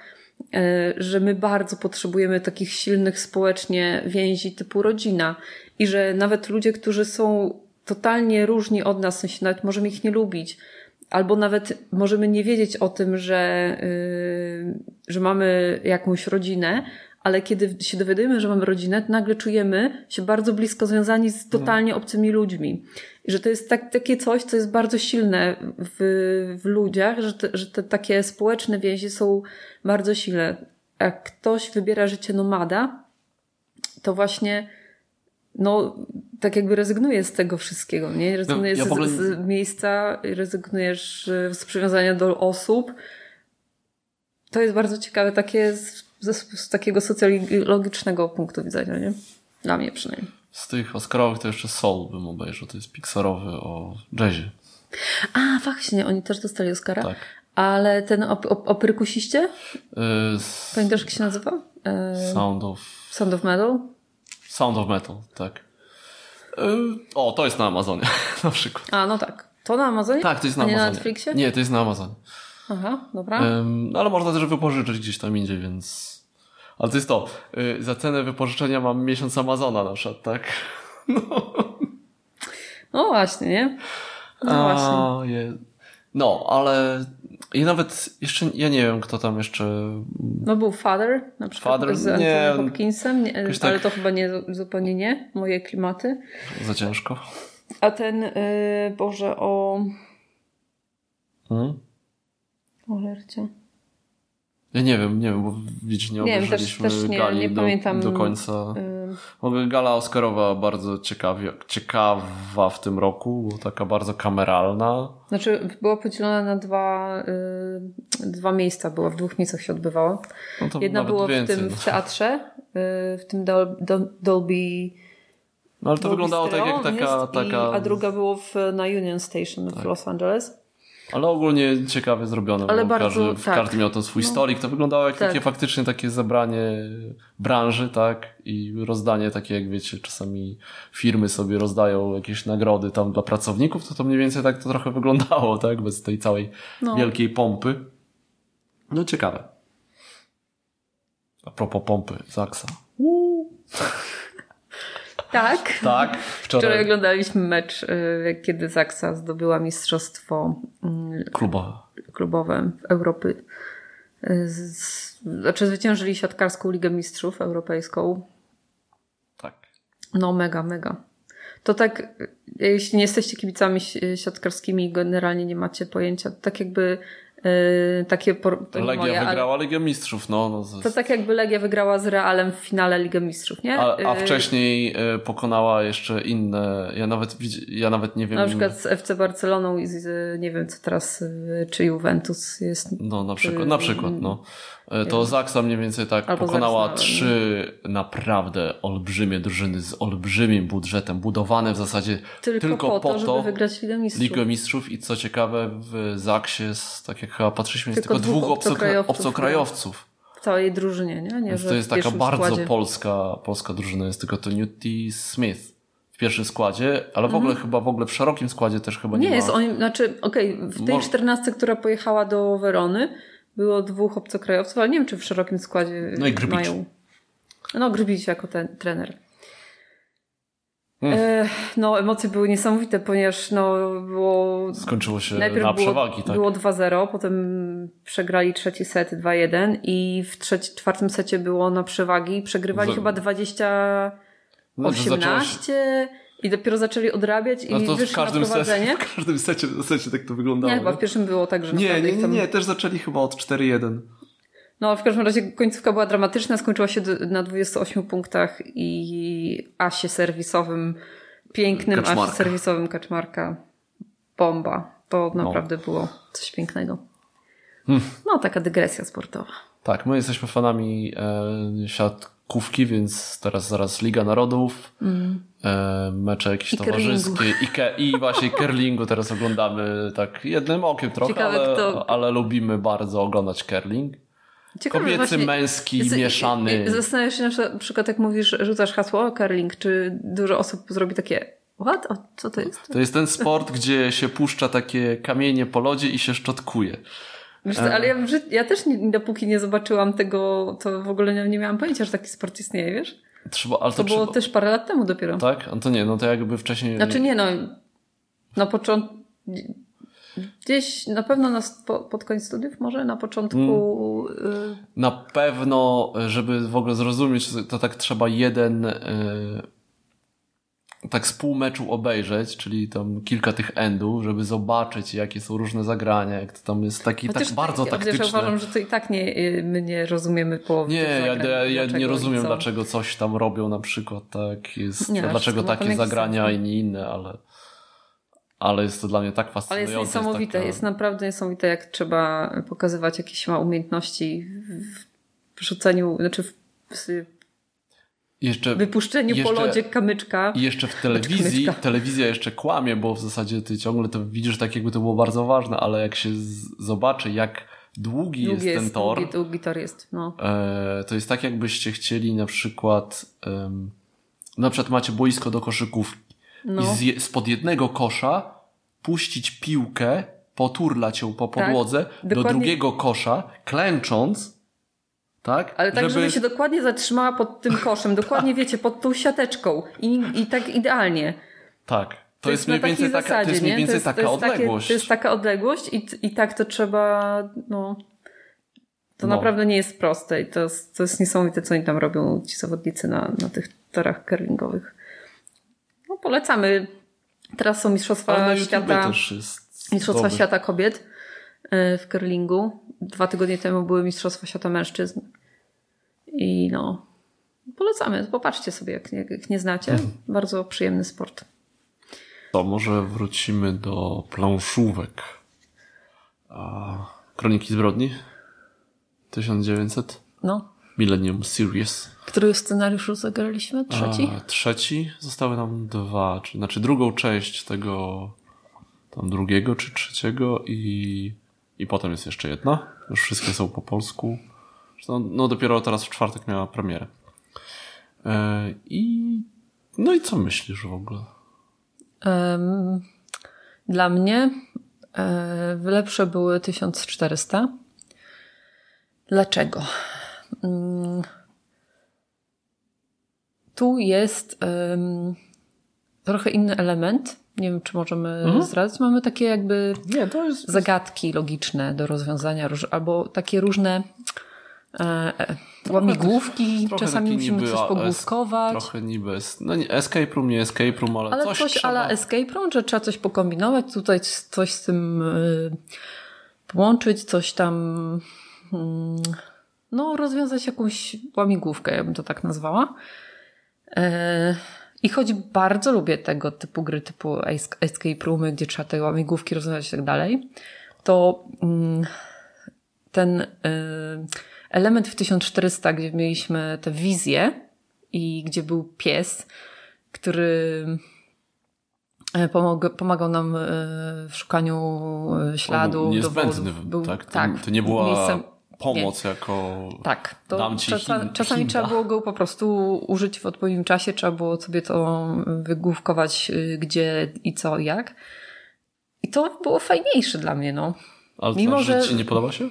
e, że my bardzo potrzebujemy takich silnych społecznie więzi typu rodzina. I że nawet ludzie, którzy są totalnie różni od nas, w sensie nawet możemy ich nie lubić, albo nawet możemy nie wiedzieć o tym, że, yy, że mamy jakąś rodzinę, ale kiedy się dowiadujemy, że mamy rodzinę, to nagle czujemy się bardzo blisko związani z totalnie obcymi ludźmi. I że to jest tak, takie coś, co jest bardzo silne w, w ludziach, że te, że te takie społeczne więzi są bardzo silne. Jak ktoś wybiera życie nomada, to właśnie no, tak jakby rezygnuje z tego wszystkiego, nie? Rezygnujesz No, ja ogóle- z, z miejsca, rezygnujesz e, z przywiązania do osób. To jest bardzo ciekawe, takie z, z, takiego socjologicznego punktu widzenia, nie? Dla mnie przynajmniej. Z tych Oscarowych to jeszcze Soul bym obejrzał. To jest Pixarowy o jazzie. A, właśnie, oni też dostali Oscara. Tak. Ale ten o, o, o perkusiście? Y, s- Pamiętasz, jak się nazywa? E, Sound of Sound of Metal? Sound of Metal, tak. O, to jest na Amazonie na przykład. A, no tak. To na Amazonie? Tak, to jest na A nie Amazonie. na Netflixie? Nie, to jest na Amazonie. Aha, dobra. No ale można też wypożyczyć gdzieś tam indziej, więc... Ale to jest to. y, Za cenę wypożyczenia mam miesiąc Amazona na przykład, tak? No właśnie, nie? No właśnie. A, je... No, ale... I nawet jeszcze... Ja nie wiem, kto tam jeszcze... No był Father, na przykład Father, z nie, Hopkinsem, nie, ale tak- to chyba nie, zupełnie nie, moje klimaty. Za ciężko. A ten, y, Boże, o... Hmm? O lercie. Ja nie wiem, nie wiem, bo widzisz, nie Nie wiem, też- obejrzeliśmy też nie- gali nie do, pamiętam, do końca. Y, W ogóle gala Oscarowa bardzo ciekawie, ciekawa w tym roku, taka bardzo kameralna. Znaczy, była podzielona na dwa, y, dwa miejsca, była w dwóch miejscach się odbywała. No to Jedna była w tym no. w teatrze, y, w tym Dol, Dol, Dolby. No, ale to Dolby wyglądało tak jak Stereo taka... jest, taka... Tak. I, a druga było w, na Union Station w Los Angeles. Ale ogólnie ciekawie zrobione, Ale bardzo, każdy, tak. każdy miał ten swój No. stolik. To wyglądało jak Tak. takie faktycznie takie zebranie branży, tak? I rozdanie takie, jak wiecie, czasami firmy sobie rozdają jakieś nagrody tam dla pracowników, to to mniej więcej tak to trochę wyglądało, tak? Bez tej całej No. wielkiej pompy. No ciekawe. A propos pompy, Zaksa. Tak. Tak, Wczoraj wczoraj oglądaliśmy mecz, y, kiedy Zaksa zdobyła mistrzostwo klubowa. klubowe w Europy. Y, Znaczy zwyciężyli siatkarską Ligę Mistrzów Europejską. Tak. No mega, mega. To tak, y, jeśli nie jesteście kibicami si- siatkarskimi i generalnie nie macie pojęcia, to tak jakby y, takie... por- To, Legia moje, ale wygrała Ligę Mistrzów, no. no z- to tak jakby Legia wygrała z Realem w finale Ligę Mistrzów, nie? A, a Y, wcześniej e, pokonała jeszcze inne. Ja nawet, ja nawet nie wiem. Na przykład z FC Barceloną i z, nie wiem co teraz, y, czy Juventus jest. No, na przykład, na przykład, no. E, To Zaksa mniej więcej tak Albo pokonała Zaksa, trzy naprawdę olbrzymie drużyny z olbrzymim budżetem, budowane w zasadzie Tylko, tylko, po, to, żeby wygrać Ligę Mistrzów. Ligę Mistrzów i co ciekawe w Zaksie, tak jak chyba patrzyliśmy, jest Tylko tylko dwóch obcokrajowców. obcokrajowców, obcokrajowców. całej drużynie, nie? nie to jest taka bardzo polska, polska drużyna, jest tylko to Newty Smith w pierwszym składzie, ale w ogóle mhm. chyba w ogóle w szerokim składzie też chyba nie, nie ma. Nie, jest on, znaczy, okej, okay, w tej czternastce, która pojechała do Werony, było dwóch obcokrajowców, ale nie wiem, czy w szerokim składzie no i mają. No, Grbić jako ten trener. Mm. No, emocje były niesamowite, ponieważ no, było. Skończyło się najpierw na było, przewagi, tak? Było 2-0, potem przegrali trzeci set 2-1 i w trzeci, czwartym secie było na przewagi. Przegrywali Z... chyba 20 no, 18 i dopiero zaczęli odrabiać i no to wyszli w każdym na prowadzenie. Secie, w każdym secie, w secie tak to wyglądało. Nie, chyba w pierwszym było tak, że Nie, nie, nie, nie, też zaczęli chyba od 4-1. No, w każdym razie końcówka była dramatyczna, skończyła się na 28 punktach i asie serwisowym, pięknym Kaczmarka. asie serwisowym Kaczmarka. Bomba. To no. naprawdę no. było coś pięknego. Hmm. No, taka dygresja sportowa. Tak, my jesteśmy fanami e, siatkówki, więc teraz zaraz Liga Narodów, mm. e, mecze jakieś I towarzyskie i, ke, i właśnie curlingu teraz oglądamy tak jednym okiem trochę, Ciekawe, ale, kto... ale lubimy bardzo oglądać curling. Ciekawe, Kobiecy, właśnie, męski, jest, mieszany. Zastanawiam się na przykład, jak mówisz, rzucasz hasło curling, czy dużo osób zrobi takie what? O, co to jest? To jest ten sport, gdzie się puszcza takie kamienie po lodzie i się szczotkuje. Wiesz ale ja, ja też nie, dopóki nie zobaczyłam tego, to w ogóle nie, nie miałam pojęcia, że taki sport istnieje, wiesz? Trzeba, ale to, to trzeba... było też parę lat temu dopiero. Tak? A to nie, no to jakby wcześniej... Znaczy nie, no na początku Gdzieś na pewno na, pod koniec studiów, może na początku. Hmm. Na pewno, żeby w ogóle zrozumieć, to tak trzeba jeden. Tak z pół meczu obejrzeć, czyli tam kilka tych endów, żeby zobaczyć, jakie są różne zagrania, jak to tam jest taki tak bardzo taktyczne. Ja uważam, że to i tak nie, y, my nie rozumiemy połowy Nie, ja, ja, ja nie rozumiem, dlaczego coś tam robią na przykład, tak, jest, nie, dlaczego takie zagrania, a nie inne, ale ale jest to dla mnie tak fascynujące. Ale jest niesamowite, jest, taka... jest naprawdę niesamowite, jak trzeba pokazywać jakieś ma umiejętności w rzuceniu, znaczy w, jeszcze, wypuszczeniu jeszcze, po lodzie kamyczka. I jeszcze w telewizji, telewizja jeszcze kłamie, bo w zasadzie ty ciągle to widzisz tak, jakby to było bardzo ważne, ale jak się zobaczy, jak długi, długi jest ten tor. Długi, długi tor jest, no. E, to jest tak, jakbyście chcieli na przykład, na przykład macie boisko do koszykówki no. i z, spod jednego kosza puścić piłkę, poturlać ją po tak, podłodze tak, do drugiego kosza, klęcząc, tak? Ale tak, żeby... żeby się dokładnie zatrzymała pod tym koszem, dokładnie wiecie, pod tą siateczką i, i tak idealnie. Tak. To, to jest, mniej więcej taka, zasadzie, to jest mniej więcej taka odległość. Takie, to jest taka odległość i, i tak to trzeba, no... To no. naprawdę nie jest proste i to jest, to jest niesamowite, co oni tam robią, ci zawodnicy na, na tych torach curlingowych. No, polecamy. Teraz są Mistrzostwa Świata. Mistrzostwa. Świata Kobiet e, w curlingu. Dwa tygodnie temu były Mistrzostwa Świata Mężczyzn. I no, polecamy. Popatrzcie sobie, jak nie, jak nie znacie. Mhm. Bardzo przyjemny sport. To może wrócimy do planszówek. Kroniki zbrodni? 1900? No. Millennium Series. Który scenariusz zagraliśmy? Trzeci? A, trzeci. Zostały nam dwa, czy, znaczy drugą część tego tam drugiego czy trzeciego i, i potem jest jeszcze jedna. Już wszystkie są po polsku. No, no dopiero teraz w czwartek miała premierę. E, I no i co myślisz w ogóle? Um, dla mnie e, lepsze były 1400. Dlaczego? Um, tu jest trochę inny element. Nie wiem, czy możemy mhm. zdradzić. Mamy takie jakby Nie, to jest... zagadki logiczne do rozwiązania, albo takie różne e, e, łamigłówki. Trochę Czasami musimy coś pogłówkować. Trochę niby. No nie, escape room, nie escape room, ale, ale coś, coś trzeba... ala escape room, że trzeba coś pokombinować, tutaj coś z tym y, połączyć, coś tam... Y, no, rozwiązać jakąś łamigłówkę, ja bym to tak nazwała. E, I choć bardzo lubię tego typu gry, typu escape roomy, gdzie trzeba te łamigłówki rozwiązać i tak dalej, to mm, ten e, element w 1400, gdzie mieliśmy tę wizję i gdzie był pies, który e, pomagał nam w szukaniu śladu, dowodów. Był, tak, to, tak, to nie była miejscem, pomoc nie. jako tak, to dam ci czasa, hin, czasami hinda. trzeba było go po prostu użyć w odpowiednim czasie, trzeba było sobie to wygłówkować y, gdzie i co jak. I to było fajniejsze dla mnie, no. Ale Mimo, że ci nie podoba się?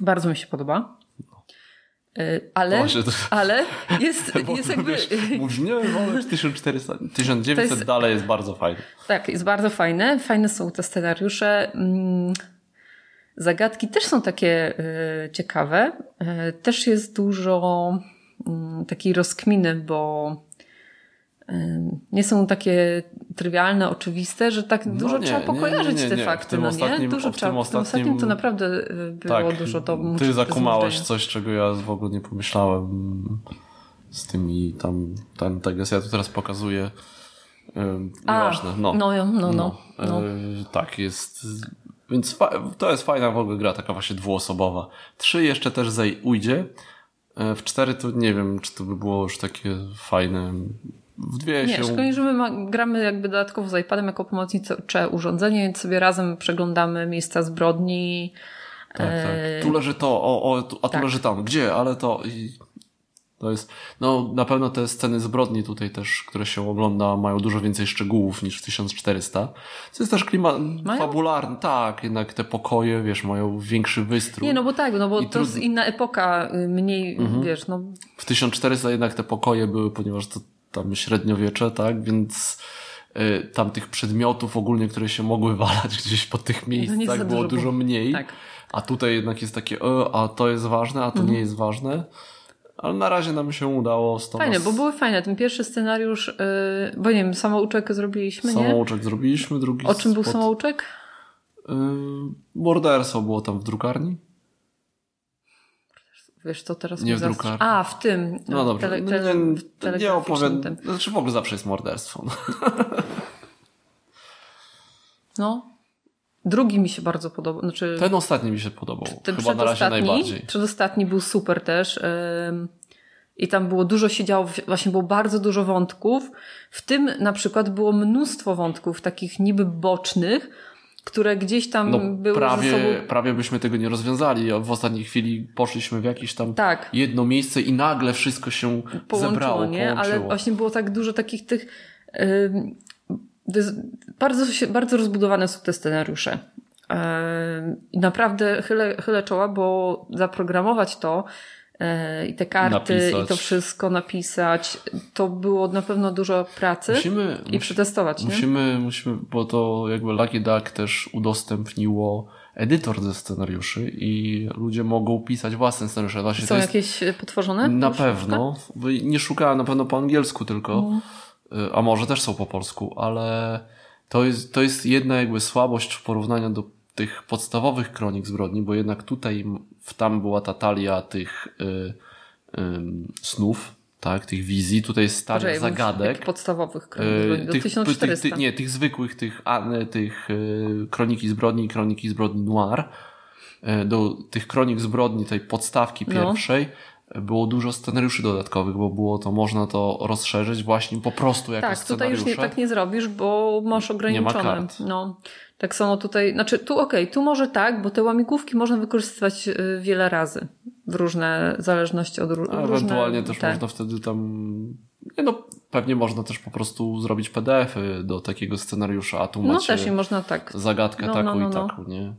Bardzo mi się podoba. Y, ale, to... ale jest, jest jakby... Wiesz, nie, wolę 1400, 1900 jest, dalej jest bardzo fajne. Tak, jest bardzo fajne. Fajne są te scenariusze. Mm, zagadki też są takie y, ciekawe. Y, też jest dużo y, takiej rozkminy, bo nie są takie trywialne, oczywiste, że tak no dużo nie, trzeba pokojarzyć nie, nie, te fakty, no nie? Dużo w trzeba. W tym ostatnim to naprawdę było tak, dużo to Ty zakumałaś coś, czego ja w ogóle nie pomyślałem z tymi tam, tam tak ja tu teraz pokazuję. Nieważne. No. No, no, no. no. no. tak, jest. Więc to jest fajna w ogóle gra, taka właśnie dwuosobowa. Trzy jeszcze też zej ujdzie. E, w cztery to nie wiem, czy to by było już takie fajne w dwie nie, się... szczególnie, że my gramy jakby dodatkowo z iPadem jako pomocnicze urządzenie, więc sobie razem przeglądamy miejsca zbrodni. Tak, tak. E, tu leży to, o, o, tu, a tu tak. leży tam. Gdzie? Ale to... I... To jest, no na pewno te sceny zbrodni tutaj też, które się ogląda, mają dużo więcej szczegółów niż w 1400. To jest też klimat mają? fabularny, tak, jednak te pokoje, wiesz, mają większy wystrój. Nie, no bo tak, no bo I to jest inna epoka, y, mniej, mhm. wiesz, no. W 1400 jednak te pokoje były, ponieważ to tam średniowiecze, tak, więc y, tam tych przedmiotów ogólnie, które się mogły walać gdzieś po tych miejscach no było dużo mniej. Tak. A tutaj jednak jest takie, e, a to jest ważne, a to mhm. nie jest ważne. Ale na razie nam się udało z Fajne, bo były fajne. Ten pierwszy scenariusz, yy, bo nie wiem, samouczek zrobiliśmy, nie? Samouczek zrobiliśmy, drugi O czym był samouczek? Yy, morderstwo było tam w drukarni. Wiesz co, teraz nie w drukarni. A, w tym. No, no dobrze. Tele, tele, nie, nie opowiem. Znaczy w ogóle zawsze jest morderstwo. No. no. Drugi mi się bardzo podobał. Znaczy, ten ostatni mi się podobał. Ten Chyba na razie najbardziej. Przedostatni był super też. I tam było dużo się działo, właśnie było bardzo dużo wątków. W tym na przykład było mnóstwo wątków takich niby bocznych, które gdzieś tam no, były prawie, ze sobą... Prawie byśmy tego nie rozwiązali. W ostatniej chwili poszliśmy w jakieś tam tak. jedno miejsce i nagle wszystko się połączyło, zebrało, nie? Połączyło. Ale właśnie było tak dużo takich tych... Bardzo, bardzo rozbudowane są te scenariusze. I naprawdę chylę, chylę czoła, bo zaprogramować to E, i te karty napisać. i to wszystko napisać. To było na pewno dużo pracy musimy, i przetestować. Musimy, nie? musimy, bo to jakby Lucky Duck też udostępniło edytor ze scenariuszy i ludzie mogą pisać własne scenariusze. Właśnie Są jakieś potworzone? Na pewno. Nie szukałem na pewno po angielsku tylko, no. E, a może też są po polsku, ale to jest, to jest jedna jakby słabość w porównaniu do tych podstawowych kronik zbrodni, bo jednak tutaj w tam była ta talia tych y, y, snów, tak, tych wizji, tutaj jest talia zagadek. Tych podstawowych kronik y, zbrodni, do tych, 1400. Tych, nie, tych zwykłych, tych, a, tych y, kroniki zbrodni i kroniki zbrodni noir. Y, do tych kronik zbrodni, tej podstawki no. pierwszej, było dużo scenariuszy dodatkowych, bo było to, można to rozszerzyć właśnie po prostu jako tak. Tak, tutaj już nie, tak nie zrobisz, bo masz ograniczone. Nie ma kart. No. Tak samo tutaj, znaczy tu okej, okay, tu może tak, bo te łamigłówki można wykorzystywać y, wiele razy w różne zależności od różnych. Ewentualnie też te. można wtedy tam. Nie no, pewnie można też po prostu zrobić PDF-y do takiego scenariusza, a tu no macie też można tak. zagadkę no, taką no, no, i no. taką, nie?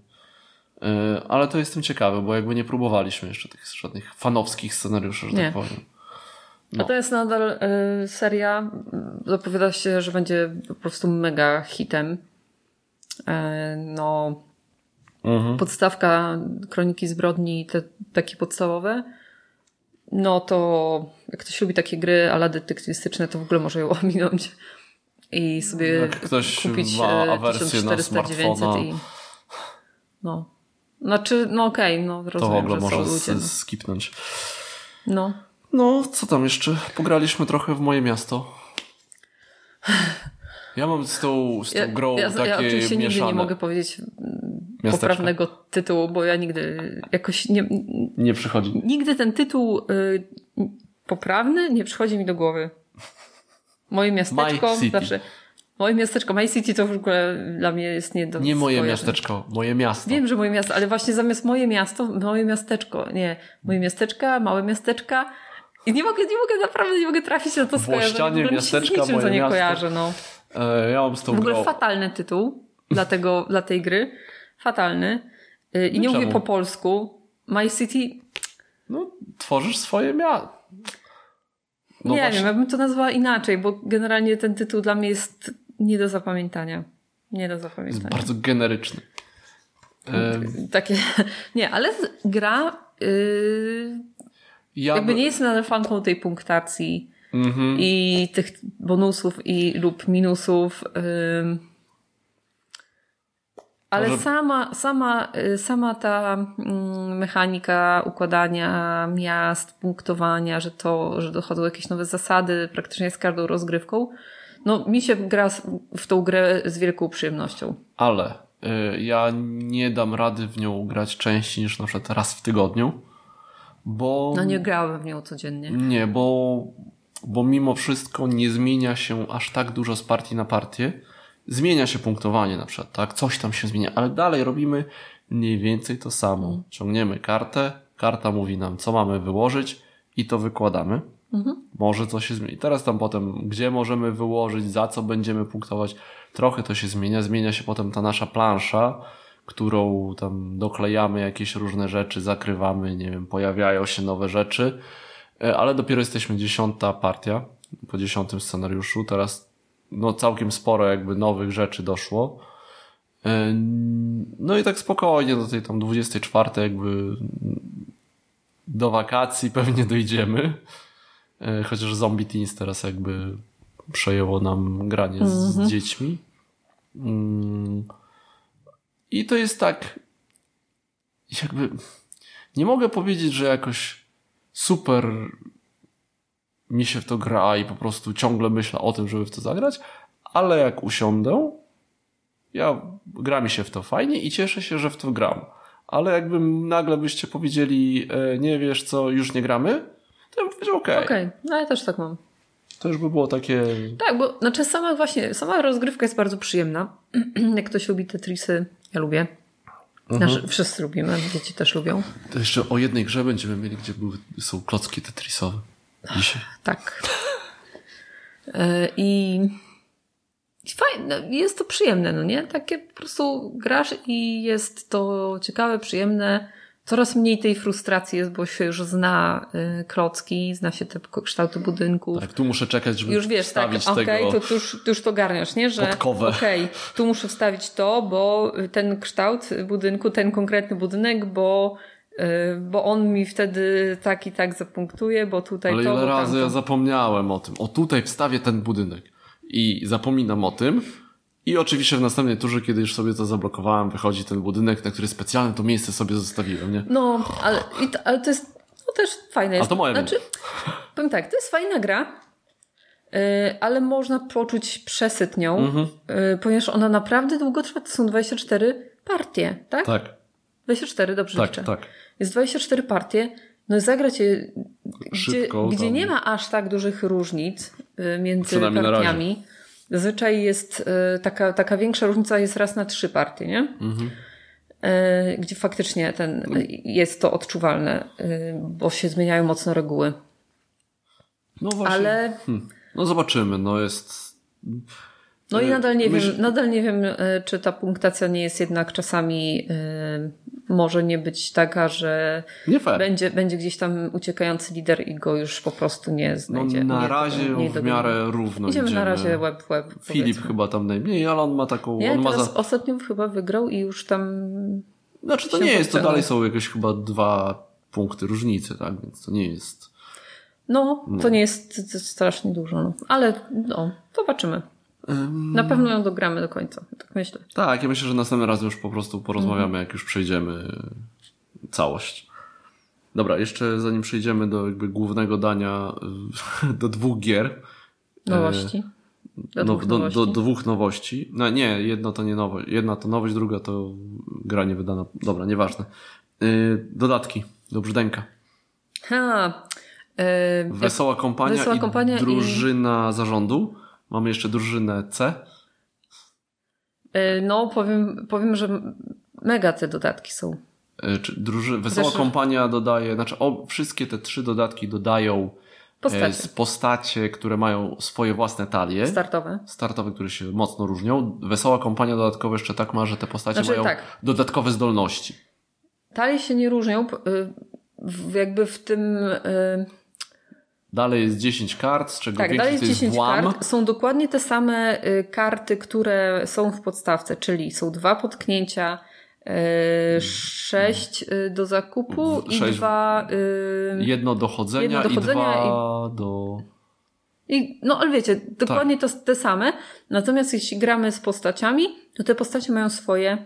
Y, ale to jestem ciekawy, bo jakby nie próbowaliśmy jeszcze tych żadnych fanowskich scenariuszy, że nie. tak powiem. No. A to jest nadal y, seria. Zapowiada się, że będzie po prostu mega hitem. E, no, mhm. podstawka Kroniki Zbrodni, te takie podstawowe, no to jak ktoś lubi takie gry ale detektywistyczne, to w ogóle może ją ominąć i sobie jak ktoś kupić ma 1400 900 i no. Znaczy, no okej, okay, no rozumiem, To w ogóle może ludzie, no. skipnąć. No. No, co tam jeszcze? Pograliśmy trochę w moje miasto. Ja mam z tą, z tą ja, grą ja, takie ja oczywiście mieszane. nigdy nie mogę powiedzieć Miasteczko. poprawnego tytułu, bo ja nigdy jakoś nie... Nie przychodzi. Nigdy ten tytuł y, poprawny nie przychodzi mi do głowy. Moje miasteczko zawsze... Moje miasteczko, My City to w ogóle dla mnie jest nie do Nie moje miasteczko, moje miasto. Wiem, że moje miasto, ale właśnie zamiast moje miasto, moje miasteczko. Nie, moje miasteczka, małe miasteczka. I nie mogę, nie mogę, naprawdę nie mogę trafić na to skojarzenie. W Włościanie, ogóle mi się miasteczka, niczym to moje nie miasto. kojarzy, no. E, ja mam z tą W ogóle grą... fatalny tytuł dla, tego, dla tej gry. Fatalny. Y, I No nie czemu? mówię po polsku. My City, No, tworzysz swoje miasto. No nie właśnie. wiem, ja bym to nazwała inaczej, bo generalnie ten tytuł dla mnie jest nie do zapamiętania. Nie do Jest zapamiętania. bardzo generyczny. Takie, nie, ale gra yy, ja jakby by- nie jestem fanką tej punktacji Mhm. i tych bonusów i lub minusów. ym. ale Może- sama, sama, y, sama ta mm, mechanika układania miast, punktowania, że to, że dochodzą jakieś nowe zasady praktycznie z każdą rozgrywką, no mi się gra w tą grę z wielką przyjemnością. Ale y, ja nie dam rady w nią grać częściej niż na przykład raz w tygodniu, bo... No nie grałem w nią codziennie. Nie, bo, bo mimo wszystko nie zmienia się aż tak dużo z partii na partię. Zmienia się punktowanie na przykład, tak? Coś tam się zmienia, ale dalej robimy mniej więcej to samo. Ciągniemy kartę, karta mówi nam, co mamy wyłożyć i to wykładamy. Może coś się zmieni. Teraz tam potem, gdzie możemy wyłożyć, za co będziemy punktować, trochę to się zmienia. Zmienia się potem ta nasza plansza, którą tam doklejamy jakieś różne rzeczy, zakrywamy, nie wiem, pojawiają się nowe rzeczy. E, ale dopiero jesteśmy dziesiąta partia po dziesiątym scenariuszu. Teraz no całkiem sporo jakby nowych rzeczy doszło. E, No i tak spokojnie do tej tam 24 jakby do wakacji pewnie dojdziemy. E, Chociaż Zombie Teens teraz jakby przejęło nam granie z, z dziećmi. Mm. I to jest tak jakby nie mogę powiedzieć, że jakoś super mi się w to gra i po prostu ciągle myślę o tym, żeby w to zagrać, ale jak usiądę, ja gra mi się w to fajnie i cieszę się, że w to gram. Ale jakbym nagle byście powiedzieli, e, nie wiesz co, już nie gramy, to ja bym powiedział okej. Okej, no ja też tak mam. To już by było takie... Tak, bo znaczy sama właśnie, sama rozgrywka jest bardzo przyjemna. Jak ktoś lubi Tetrisy, ja lubię. Znaczy, wszyscy lubimy, dzieci też lubią. To jeszcze o jednej grze będziemy mieli, gdzie były, są klocki tetrisowe. Dzisiaj. Tak. E, I i fajne, jest to przyjemne, no nie? Takie po prostu grasz i jest to ciekawe, przyjemne. Coraz mniej tej frustracji jest, bo się już zna y, klocki, zna się te kształty budynków. Tak, tu muszę czekać, żeby Już wiesz, tak, wstawić okej, tego... to, to, już, to już to garniasz, nie? Że Podkowę. okej, tu muszę wstawić to, bo ten kształt budynku, ten konkretny budynek, bo, y, bo on mi wtedy tak i tak zapunktuje, bo tutaj Ale to, ile razy tamto. ja zapomniałem o tym. O tutaj wstawię ten budynek. I zapominam o tym. I oczywiście w następnej turze, kiedy już sobie to zablokowałem, wychodzi ten budynek, na który specjalnie to miejsce sobie zostawiłem, nie? No, ale, i to, ale to jest no też fajne. Jest. to moja Znaczy, powiem tak, to jest fajna gra, yy, ale można poczuć przesyt nią, Mhm. yy, ponieważ ona naprawdę długo trwa. To są 24 partie, tak? Tak, 24, dobrze tak, liczę. tak. Jest 24 partie. No zagrać je, gdzie, Szybko, gdzie tam. nie ma aż tak dużych różnic y, między Przynajmniej na razie. Zazwyczaj jest y, taka, taka większa różnica jest raz na trzy partie, nie? Mhm. Y, Gdzie faktycznie ten, jest to odczuwalne, y, bo się zmieniają mocno reguły. No właśnie. Ale Hmm. No zobaczymy, no jest... no i Y, nadal nie myśl- wiem, nadal nie wiem, y, czy ta punktacja nie jest jednak czasami y, może nie być taka, że będzie, będzie gdzieś tam uciekający lider i go już po prostu nie No znajdzie. na nie, razie nie w miarę równo Idziemy idziemy. na razie web web. Filip powiedzmy. chyba tam najmniej, ale on ma taką... Nie, on ma za... ostatnio chyba wygrał i już tam. Znaczy to nie jest, to dalej są jakieś chyba dwa punkty różnicy, tak? Więc to nie jest... No, to nie jest strasznie dużo, no. ale no, zobaczymy. Na pewno ją dogramy do końca, tak myślę. Tak, ja myślę, że następnym razem już po prostu porozmawiamy, Mhm. jak już przejdziemy całość. Dobra, jeszcze zanim przejdziemy do jakby głównego dania, y, do dwóch gier. Nowości. Do no, dwóch do, nowości. do, do dwóch nowości. No nie, jedna to nie nowość. Jedna to nowość, druga to gra nie wydana. Dobra, nieważne. Dodatki do brzdęka. Ha, e, Wesoła kompania Wesoła i kompania i- drużyna zarządu. Mamy jeszcze drużynę C E, no, powiem, powiem, że mega te dodatki są. Czy druży... Wesoła Zresztą... kompania dodaje, znaczy o, wszystkie te trzy dodatki dodają postacie. postacie, które mają swoje własne talie. Startowe. Startowe, które się mocno różnią. Wesoła kompania dodatkowo jeszcze tak ma, że te postacie znaczy, mają tak. dodatkowe zdolności. Talie się nie różnią. Jakby w tym Dalej jest 10 kart, z czego tak, dalej jest 10 włam. kart. Są dokładnie te same y, karty, które są w podstawce, czyli są dwa potknięcia, y, sześć y, do zakupu i dwa. Jedno do chodzenia, jedno do chodzenia i dwa i... do. I, no ale wiecie, dokładnie tak. to te same. Natomiast jeśli gramy z postaciami, to te postacie mają swoje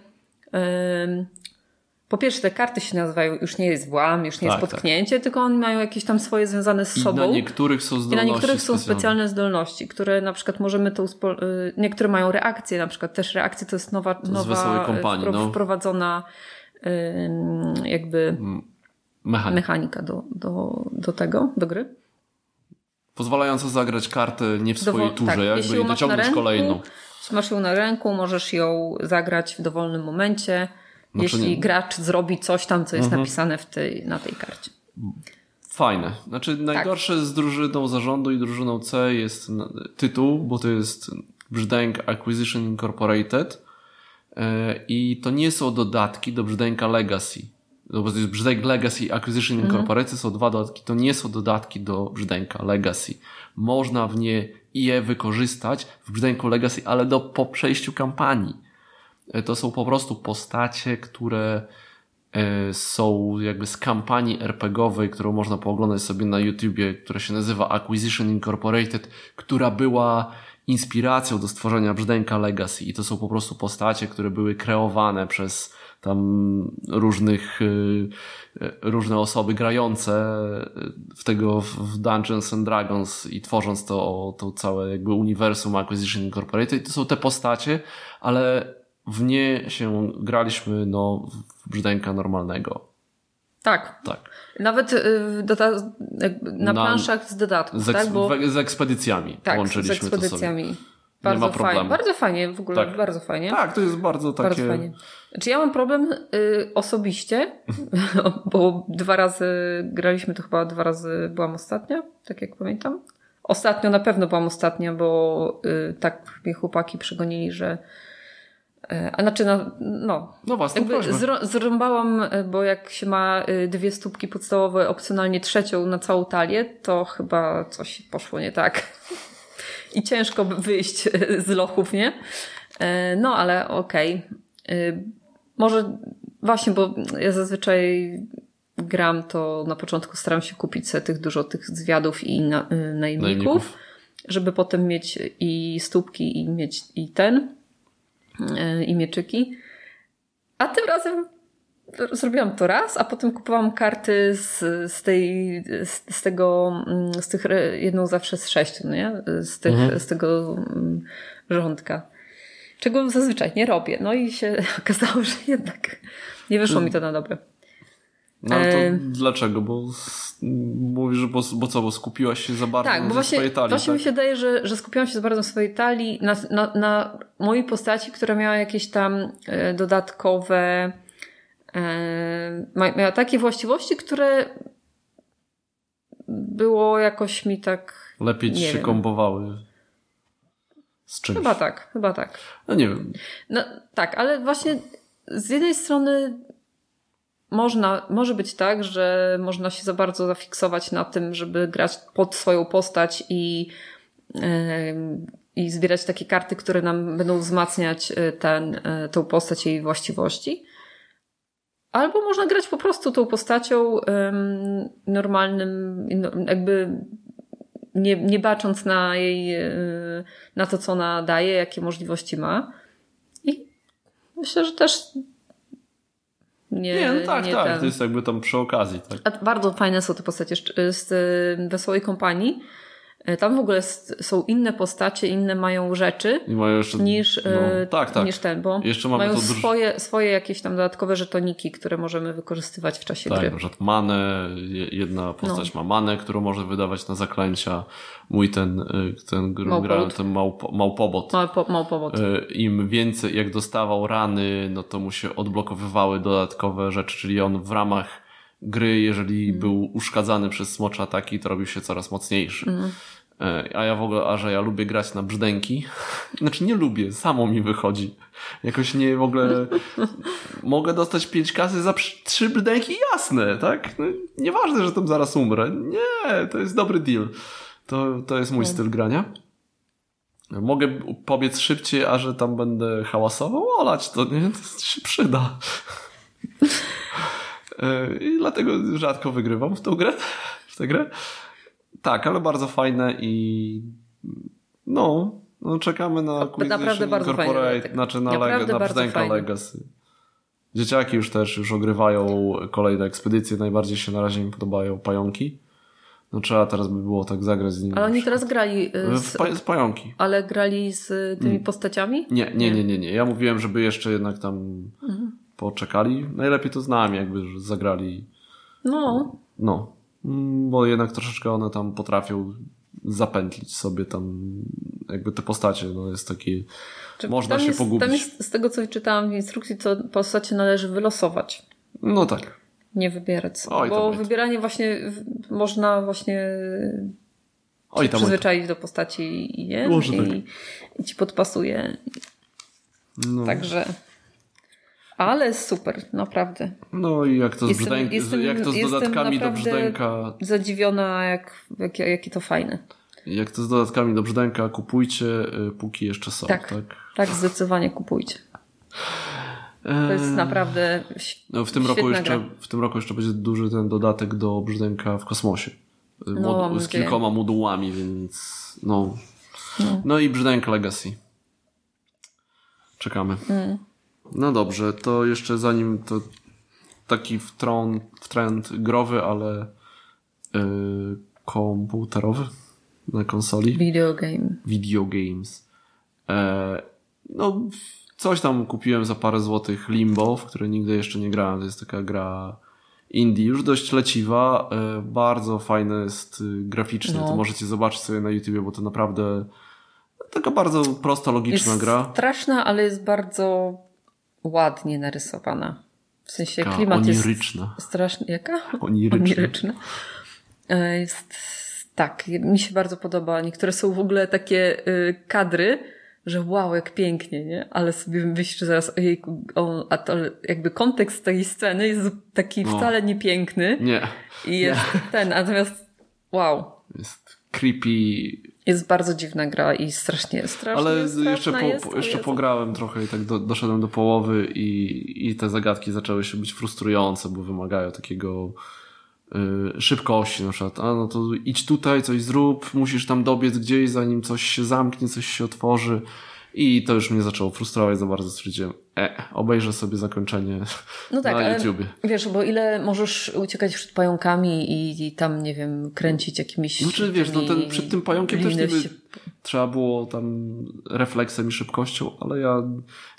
po pierwsze, te karty się nazywają, już nie jest włam, już nie tak, jest potknięcie, tak. tylko one mają jakieś tam swoje związane z sobą. I na niektórych są zdolności. I na niektórych są specjalne zdolności, które na przykład możemy to uspo... Y, niektóre mają reakcje, na przykład też reakcje to jest nowa, to nowa kompanii, wpro... no. wprowadzona jakby mechanika, mechanika do, do, do tego, do gry. Pozwalająca zagrać kartę nie w swojej turze, tak, jakby i dociągnąć ręku, kolejną. Jeśli masz ją na ręku, możesz ją zagrać w dowolnym momencie znaczy jeśli nie... gracz zrobi coś tam, co jest mhm. napisane w tej, na tej karcie. Fajne. Znaczy najgorsze tak. z drużyną zarządu i drużyną C jest tytuł, bo to jest Brzdęk Acquisition Incorporated e, i to nie są dodatki do Brzdęka Legacy. No bo to jest Brzdęk Legacy Acquisition mhm. Incorporated mhm. są dwa dodatki, to nie są dodatki do Brzdęka Legacy. Można w nie je wykorzystać w Brzdęku Legacy, ale do po przejściu kampanii. E, to są po prostu postacie, które e, są jakby z kampanii RPGowej, którą można pooglądać sobie na YouTubie, która się nazywa Acquisition Incorporated, która była inspiracją do stworzenia Brzdęka Legacy i to są po prostu postacie, które były kreowane przez tam różnych, e, różne osoby grające w tego w Dungeons and Dragons i tworząc to, to całe jakby uniwersum Acquisition Incorporated. I to są te postacie, ale w nie się graliśmy no, w brzdęka normalnego. Tak. tak. Nawet y, na, na planszach z dodatków, z, tak? Bo... z ekspedycjami tak, łączyliśmy z ekspedycjami. to sobie. Bardzo nie ma problemu. Fajnie, bardzo fajnie w ogóle, tak. bardzo fajnie. Tak, to jest bardzo takie... Bardzo fajnie. Znaczy ja mam problem y, osobiście, bo dwa razy graliśmy, to chyba dwa razy byłam ostatnia, tak jak pamiętam. Ostatnio na pewno byłam ostatnia, bo y, tak mnie chłopaki przegonili, że a znaczy, no, no, no jakby zrąbałam, e, bo jak się ma e, dwie stópki podstawowe, opcjonalnie trzecią na całą talię, to chyba coś poszło nie tak. I ciężko wyjść z lochów, nie? No, ale okej. Okay. Może właśnie, bo ja zazwyczaj gram, to na początku staram się kupić sobie tych dużo tych zwiadów i na, najemników, najemników, żeby potem mieć i stópki i mieć i ten E, i mieczyki. A tym razem zrobiłam to raz, a potem kupowałam karty z, z tej, z, z tego, mm, z tych, jedną zawsze z sześciu, nie? Z, tych, mhm. z tego mm, rządka. Czego zazwyczaj nie robię. No i się okazało, że jednak nie wyszło mi to na dobre. No ale to e... dlaczego? Bo mówisz, że bo, bo co, bo skupiłaś się za bardzo tak, na bo właśnie, swojej talii. Właśnie tak? mi się daje, że, że skupiłam się za bardzo na swojej talii, na, na, na mojej postaci, która miała jakieś tam e, dodatkowe, e, miała takie właściwości, które było jakoś mi tak. Lepiej ci się wiem. kombowały z czymś. Chyba tak, chyba tak. No nie wiem. No tak, ale właśnie z jednej strony można, może być tak, że można się za bardzo zafiksować na tym, żeby grać pod swoją postać i, i zbierać takie karty, które nam będą wzmacniać e, ten, yy, tą postać i jej właściwości. Albo można grać po prostu tą postacią normalnym, no, jakby nie, nie bacząc na jej, na to, co ona daje, jakie możliwości ma. I myślę, że też nie, nie no tak, nie tak. Ten. To jest jakby tam przy okazji. Tak. A bardzo fajne są te postacie z Wesołej Kompanii. E, Tam w ogóle są inne postacie, inne mają rzeczy I mają jeszcze, niż, no, e, tak, tak. niż ten, bo Jeszcze mamy mają to swoje, swoje jakieś tam dodatkowe żetoniki, które możemy wykorzystywać w czasie Tak, gry. na przykład manę, je- jedna postać No. ma manę, którą może wydawać na zaklęcia. Mój ten, y, ten grałem, ten małpo, małpobot. Mały, po, mały powód. Y, Im więcej, jak dostawał rany, no to mu się odblokowywały dodatkowe rzeczy, czyli on w ramach gry, jeżeli Mm. był uszkadzany przez smocze ataki, to robił się coraz mocniejszy. Mm. Y, A ja w ogóle, a że ja lubię grać na brzdęki, znaczy nie lubię, samo mi wychodzi. Jakoś nie w ogóle mogę dostać pięć kasy za trzy brzdęki, jasne, tak? No, nieważne, że tam zaraz umrę. Nie, to jest dobry deal. To, to jest mój styl grania. Mogę pobiec szybciej, a że tam będę hałasował, olać to, nie? To się przyda. E, I dlatego rzadko wygrywam w tą grę, w tę grę. Tak, ale bardzo fajne i no, no czekamy na Acquisition naprawdę bardzo dodatek. znaczy na, leg- na brzdęka. Legacy. Dzieciaki już też już ogrywają kolejne ekspedycje, najbardziej się na razie im podobają pająki. No trzeba teraz by było tak zagrać z nimi. Ale oni teraz grali y, z, pa- z pająki. ale grali z Mm. tymi postaciami? Nie, nie, nie, nie, nie. Ja mówiłem, żeby jeszcze jednak tam Mhm. poczekali. Najlepiej to z nami, jakby zagrali. No, No, Mm, bo jednak troszeczkę one tam potrafią zapętlić sobie tam jakby te postacie. No jest taki. Czy Można tam się jest, pogubić. Tam jest, z tego co czytałam w instrukcji, to postacie należy wylosować. No tak. Nie wybierać. Oj, tam bo jest. wybieranie właśnie w- można właśnie Oj tam. oj tam. przyzwyczaić do postaci i, nie? Może I, tak. i ci podpasuje. No. Także. Ale super, naprawdę. no i jak to z, Jestem- brzdęk... jestem- jak to z dodatkami do brzdęka. Zadziwiona, jak, jak, jakie to fajne. Jak to z dodatkami do brzdęka, kupujcie, y, póki jeszcze są. Tak. tak? Tak, zdecydowanie kupujcie. To jest naprawdę No w tym roku jeszcze, gra. w tym roku jeszcze będzie duży ten dodatek do brzdęka w kosmosie. Y, No, Mod- z kilkoma modułami, więc no. No. No i brzdęk Legacy. Czekamy. Mm. No dobrze, to jeszcze zanim to taki w, tron, w trend growy, ale yy, komputerowy na konsoli. Video game. Video games. E, no, coś tam kupiłem za parę złotych Limbo, w które nigdy jeszcze nie grałem. To jest taka gra indie, już dość leciwa. E, bardzo fajne jest y, graficznie. No. To możecie zobaczyć sobie na YouTubie, bo to naprawdę taka bardzo prosta, logiczna Jest gra. straszna, ale jest bardzo ładnie narysowana. W sensie Taka klimat oniryczna. jest straszny. Jaka? Oniryczna. Oniryczna. E, Jest tak, mi się bardzo podoba. Niektóre są w ogóle takie y, kadry, że wow, jak pięknie, nie? Ale sobie myślę zaraz, ojejku, o, a to jakby kontekst tej sceny jest taki No. wcale niepiękny Nie, i jest ten, natomiast wow, jest creepy, jest bardzo dziwna gra i strasznie, strasznie ale jeszcze, po, jest, jeszcze pograłem trochę i tak do, doszedłem do połowy i, i te zagadki zaczęły się być frustrujące, bo wymagają takiego y, szybkości na przykład. A no to idź tutaj, coś zrób, musisz tam dobiec gdzieś, zanim coś się zamknie, coś się otworzy. I to już mnie zaczęło frustrować za bardzo. Stwierdziłem, e, obejrzę sobie zakończenie No tak, na ale YouTubie. wiesz, bo ile możesz uciekać przed pająkami i, i tam, nie wiem, kręcić jakimiś... Znaczy, wiesz, no ten, przed tym pająkiem też liny niby się- trzeba było tam refleksem i szybkością, ale ja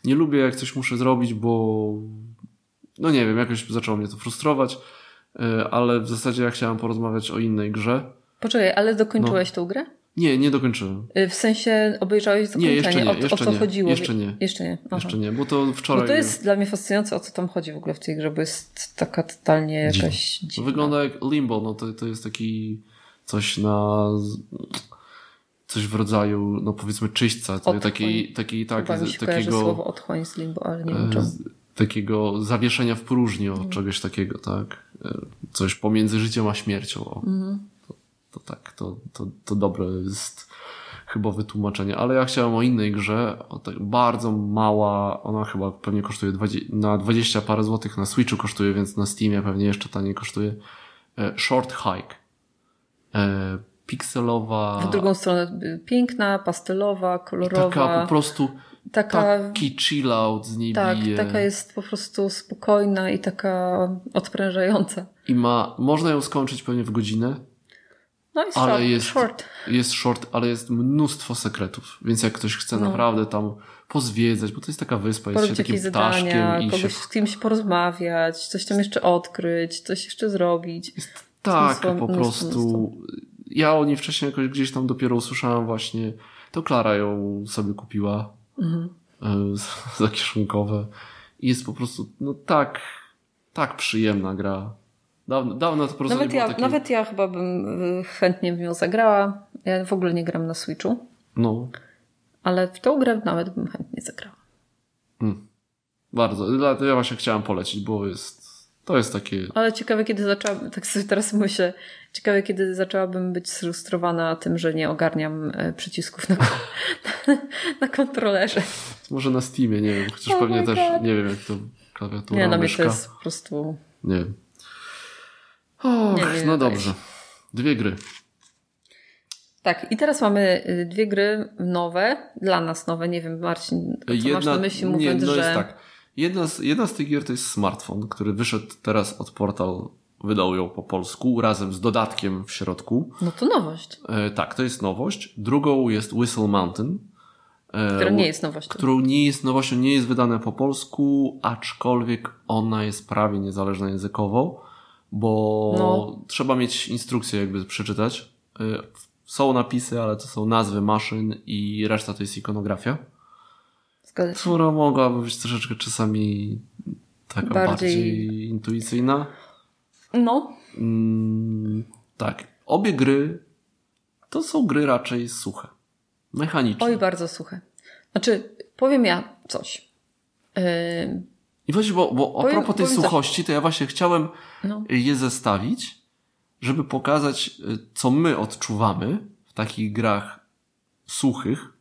nie lubię jak coś muszę zrobić, bo no nie wiem, jakoś zaczęło mnie to frustrować, y, ale w zasadzie ja chciałem porozmawiać o innej grze. Poczekaj, ale No. dokończyłeś tą grę? Nie, nie dokończyłem. Y, W sensie obejrzałeś zakończenie? Nie, jeszcze nie, o, o jeszcze co nie, chodziło? jeszcze nie. Jeszcze nie. Aha. Jeszcze nie, bo to wczoraj... Bo to jest dla mnie fascynujące, o co tam chodzi w ogóle w tej grze, bo jest taka totalnie jakaś dziwna. wygląda jak Limbo, no to, to jest taki coś na... Coś w rodzaju, no powiedzmy czyśćca, to Otchłań. taki, taki tak, Chyba mi się takiego... słowo otchłań z limbo, ale nie wiem e, czemu. z- takiego zawieszenia w próżni, o, Mhm. czegoś takiego, tak? E, Coś pomiędzy życiem a śmiercią. O. Mhm. To, tak, to, to, to dobre jest chyba wytłumaczenie. Ale ja chciałem o innej grze, o tak bardzo mała, ona chyba pewnie kosztuje 20, na 20 parę złotych, na Switchu kosztuje, więc na Steamie pewnie jeszcze taniej kosztuje. E, Short Hike. E, Pikselowa. W drugą stronę y, piękna, pastelowa, kolorowa. Taka po prostu taka, taki chill out z niej tak, bije. taka jest po prostu spokojna i taka odprężająca. I ma, można ją skończyć pewnie w godzinę. No jest ale short. jest, short. jest short, ale jest mnóstwo sekretów. Więc jak ktoś chce No. naprawdę tam pozwiedzać, bo to jest taka wyspa, jest się takim jakieś ptaszkiem zadania, i się kogoś z kimś porozmawiać, coś tam jeszcze odkryć, coś jeszcze zrobić. Tak, Mnóstwo, po mnóstwo, prostu. Ja o niej wcześniej jakoś gdzieś tam dopiero usłyszałem właśnie. To Klara ją sobie kupiła Mhm. e, za kieszonkowe. I jest po prostu, no tak, tak przyjemna gra. Dawno, dawno to po prostu Nawet nie było ja, takie... nawet ja chyba bym y, chętnie w nią zagrała. Ja w ogóle nie gram na Switchu, No, ale w tą grę nawet bym chętnie zagrała. mm, bardzo. Ja właśnie chciałem polecić, bo jest, to jest takie... Ale ciekawe, kiedy zaczęłabym, tak sobie teraz myślę, ciekawe, kiedy zaczęłabym być sfrustrowana tym, że nie ogarniam e, przycisków na, na kontrolerze. Może na Steamie, nie wiem, chociaż Oh pewnie też, nie wiem jak to klawiatura, Nie, na mnie myszka. to jest po prostu... Nie wiem. Och, Nie, nie, nie, no dobrze. Dwie gry. Tak, i teraz mamy y, dwie gry nowe, dla nas nowe, nie wiem Marcin, co masz na myśli nie, mówiąc, no że... jest tak. Jedna z, jedna z tych gier to jest smartfon, który wyszedł teraz od portal, wydał ją po polsku, razem z dodatkiem w środku. No to nowość, E, tak, to jest nowość. Drugą jest Whistle Mountain. e, która nie jest nowością. Którą nie jest nowością, nie jest wydane po polsku, aczkolwiek ona jest prawie niezależna językowo, bo No. trzeba mieć instrukcję jakby przeczytać. E, Są napisy, ale to są nazwy maszyn i reszta to jest ikonografia. Zgadza się. która mogłaby być troszeczkę czasami taka bardziej, Bardziej- intuicyjna. No, Mm, tak. Obie gry to są gry raczej suche. Mechaniczne. oj bardzo suche. Znaczy, powiem ja coś. Yy, I właśnie, bo, bo a propos tej coś. suchości, to ja właśnie chciałem no, je zestawić, żeby pokazać, y, co my odczuwamy w takich grach suchych,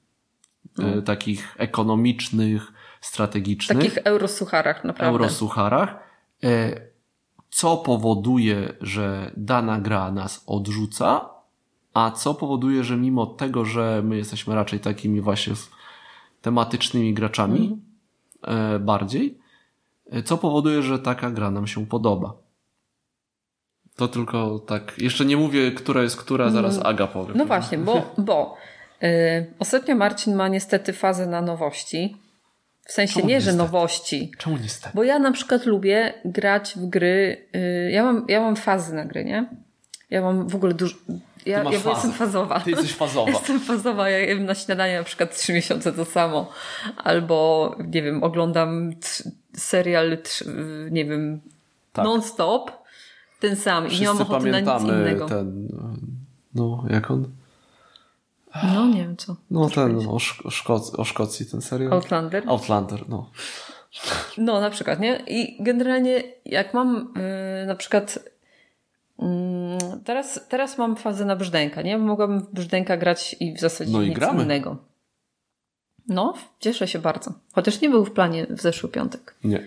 No. y, takich ekonomicznych, strategicznych. takich eurosucharach naprawdę. eurosucharach, e, co powoduje, że dana gra nas odrzuca, a co powoduje, że mimo tego, że my jesteśmy raczej takimi właśnie tematycznymi graczami e, bardziej, e, co powoduje, że taka gra nam się podoba. To tylko tak. Jeszcze nie mówię, która jest która, zaraz Aga powie. No właśnie, bo, bo yy, ostatnio Marcin ma niestety fazę na nowości. W sensie Czemu nie, że niestety? nowości. Czemu niestety? Bo ja na przykład lubię grać w gry. Yy, ja, mam, ja mam fazy na gry, nie? Ja mam w ogóle dużo. Ja, ja jestem fazowa. Ty jesteś fazowa. Jestem fazowa. Ja jem na śniadanie na przykład trzy miesiące to samo. Albo, nie wiem, oglądam serial, nie wiem, Tak. non-stop. Ten sam. I nie Wszyscy mam ochoty na nic pamiętamy innego. ten. No, jak on? No, nie wiem co. No ten o, Szkoc- o Szkocji ten serial. Outlander. Outlander, no. No, na przykład, nie? I generalnie, jak mam yy, na przykład. Mm, teraz, teraz mam fazę na brzdęka, nie? Mogłabym w brzdęka grać i w zasadzie No i nic gramy. innego. No, cieszę się bardzo. Chociaż nie był w planie w zeszły piątek. Nie.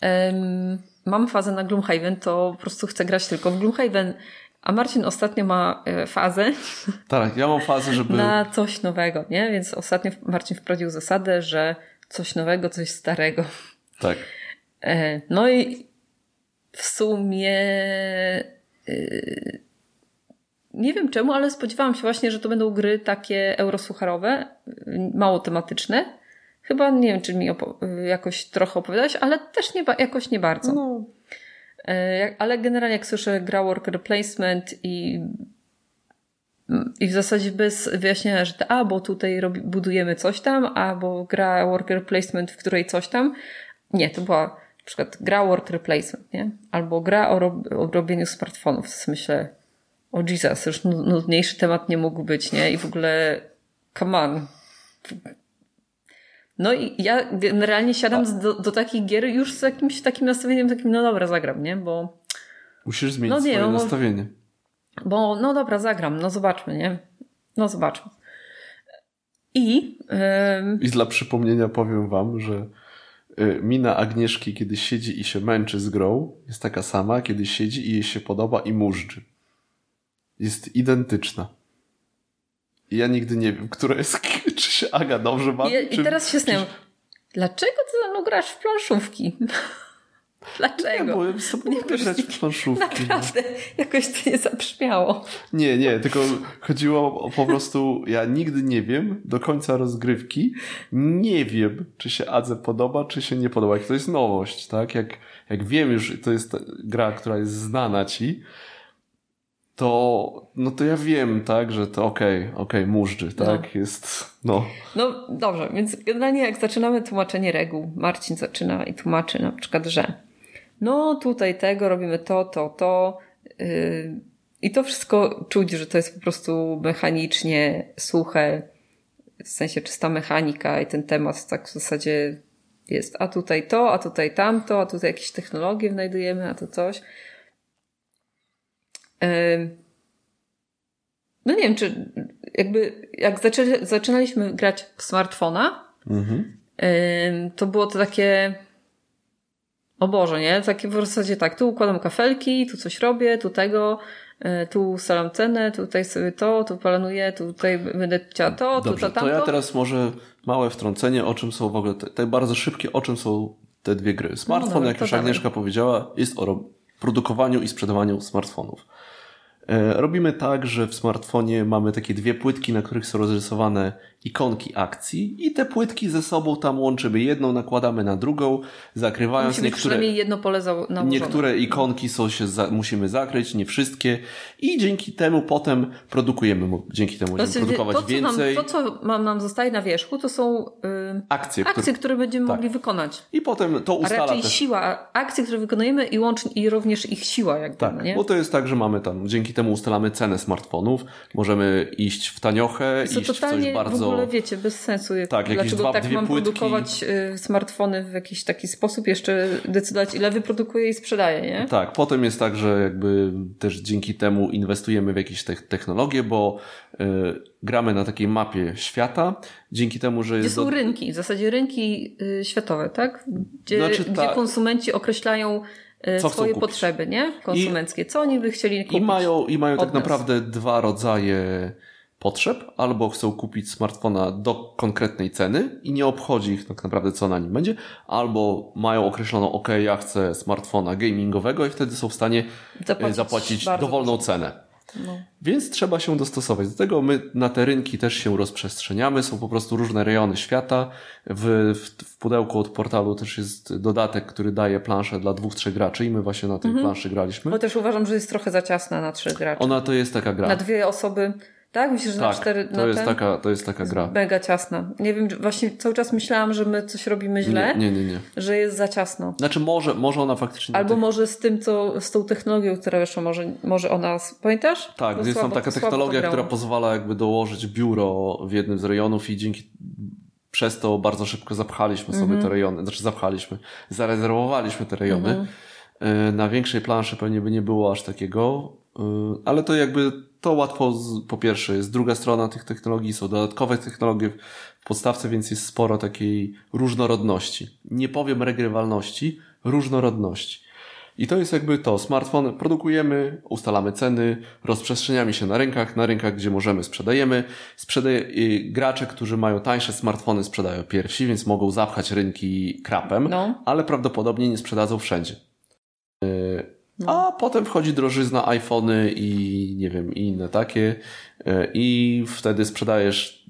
Em, mam fazę na Gloomhaven, to po prostu chcę grać tylko w Gloomhaven. A Marcin ostatnio ma e, fazę Tak, ja mam fazę, żeby. na coś nowego, nie? Więc ostatnio Marcin wprowadził zasadę, że coś nowego, coś starego. Tak. E, No i w sumie nie wiem czemu, ale spodziewałam się właśnie, że to będą gry takie eurosucharowe, y, mało tematyczne. Chyba nie wiem, czy mi opo- y, jakoś trochę opowiadałeś, ale też nie jakoś nie bardzo. No, Ale generalnie jak słyszę gra worker placement i, i w zasadzie bez wyjaśnienia, że to, a bo tutaj robi, budujemy coś tam, a bo gra worker placement, w której coś tam. Nie, to była na przykład gra worker placement, nie? Albo gra o, rob, o robieniu smartfonów. Sobie myślę, o Jesus, już nu- nudniejszy temat nie mógł być, nie? I w ogóle, come on. No i ja generalnie siadam do, do takich gier już z jakimś takim nastawieniem, takim, no dobra, zagram, nie? Bo, musisz zmienić No nie, swoje no bo- nastawienie. bo no dobra, zagram, no zobaczmy, nie? No zobaczmy. I em, I dla przypomnienia powiem wam, że mina Agnieszki, kiedy siedzi i się męczy z grą, jest taka sama, kiedy siedzi i jej się podoba i mużdży. Jest identyczna. I ja nigdy nie wiem, która jest, czy się Aga dobrze bawi, i, i czy, teraz się zastanawiam, dlaczego ty ze mną grasz w planszówki? Dlaczego? Nie, bo sobie nie w planszówki. Naprawdę, jakoś to nie zabrzmiało. Nie, nie, tylko chodziło o po prostu, ja nigdy nie wiem do końca rozgrywki, nie wiem, czy się Adze podoba, czy się nie podoba. Jak to jest nowość, tak? Jak, jak wiem już, to jest gra, która jest znana ci, to, no to ja wiem, tak, że to okej, okay, okej, okay, mużdży, tak, no. jest, no. No dobrze, więc generalnie jak zaczynamy tłumaczenie reguł, Marcin zaczyna i tłumaczy na przykład, że no tutaj tego robimy to, to, to yy, i to wszystko czuć, że to jest po prostu mechanicznie suche, w sensie czysta mechanika i ten temat tak w zasadzie jest, a tutaj to, a tutaj tamto, a tutaj jakieś technologie znajdujemy, a to coś. No nie wiem, czy jakby jak zaczynaliśmy grać w smartfona, mhm. to było to takie o Boże, nie? Takie w zasadzie tak, tu układam kafelki, tu coś robię, tu tego, e, tu ustalam cenę, tutaj sobie to, tu planuję, tutaj będę chciała to, Dobrze, tu to, tamto. to ja teraz może małe wtrącenie, o czym są w ogóle, te, te bardzo szybkie, o czym są te dwie gry. Smartfon, no, jak już Agnieszka powiedziała, jest o produkowaniu i sprzedawaniu smartfonów. E, robimy tak, że w smartfonie mamy takie dwie płytki, na których są rozrysowane ikonki akcji i te płytki ze sobą tam łączymy. Jedną nakładamy na drugą, zakrywając Musi niektóre. jedno pole. Niektóre ikonki są się za, musimy zakryć, nie wszystkie. I dzięki temu potem produkujemy, dzięki temu będziemy produkować to, co więcej. Nam, to, co nam, nam zostaje na wierzchu, to są yy, akcje, akcje które, które będziemy tak. mogli wykonać. I potem to ustala A raczej też. siła, akcje, które wykonujemy i łącznie, i również ich siła. Jakby, tak, no nie? bo to jest tak, że mamy tam, dzięki temu ustalamy cenę smartfonów, możemy iść w taniochę, iść w coś bardzo ogóle wiecie, bez sensu. Tak, Dlaczego dwa, tak mam płytki. produkować y, smartfony w jakiś taki sposób, jeszcze decydować ile wyprodukuję i sprzedaję, nie? Tak, potem jest tak, że jakby też dzięki temu inwestujemy w jakieś te technologie, bo y, gramy na takiej mapie świata, dzięki temu, że jest... Gdzie są do... rynki, w zasadzie rynki y, światowe, tak? Gdzie, znaczy, ta... gdzie konsumenci określają y, co swoje potrzeby, nie? Konsumenckie. Co oni by chcieli kupić? I mają, i mają tak naprawdę dwa rodzaje potrzeb, albo chcą kupić smartfona do konkretnej ceny i nie obchodzi ich tak naprawdę co na nim będzie, albo mają określoną, ok, ja chcę smartfona gamingowego i wtedy są w stanie e, zapłacić, zapłacić dowolną cenę. No. Więc trzeba się dostosować. Do tego my na te rynki też się rozprzestrzeniamy. Są po prostu różne rejony świata. W, w, w pudełku od portalu też jest dodatek, który daje planszę dla dwóch, trzech graczy i my właśnie na tej mhm. planszy graliśmy. Bo też uważam, że jest trochę za ciasna na trzech graczy. Ona to jest taka gra. Na dwie osoby tak? Myślisz, że tak, na cztery to jest, ten? taka, to jest taka gra. Mega ciasna. Nie wiem, właśnie cały czas myślałam, że my coś robimy źle. Nie, nie, nie. nie. Że jest za ciasno. Znaczy może, może ona faktycznie... Albo tych... może z tym, co, z tą technologią, która wyszła, może, może ona... Pamiętasz? Tak, jest tam taka technologia, która pozwala jakby dołożyć biuro w jednym z rejonów i dzięki przez to bardzo szybko zapchaliśmy sobie mm -hmm. te rejony. Znaczy zapchaliśmy, zarezerwowaliśmy te rejony. Mm -hmm. Na większej planszy pewnie by nie było aż takiego, y, ale to jakby to łatwo, z, po pierwsze, jest druga strona tych technologii, są dodatkowe technologie w podstawce, więc jest sporo takiej różnorodności. Nie powiem regrywalności, różnorodności. I to jest jakby to. Smartfon produkujemy, ustalamy ceny, rozprzestrzeniamy się na rynkach, na rynkach, gdzie możemy, sprzedajemy. Sprzedaje, gracze, którzy mają tańsze smartfony, sprzedają pierwsi, więc mogą zapchać rynki krapem, no. ale prawdopodobnie nie sprzedadzą wszędzie. No. A potem wchodzi drożyzna iPhony i nie wiem, i inne takie. E, I wtedy sprzedajesz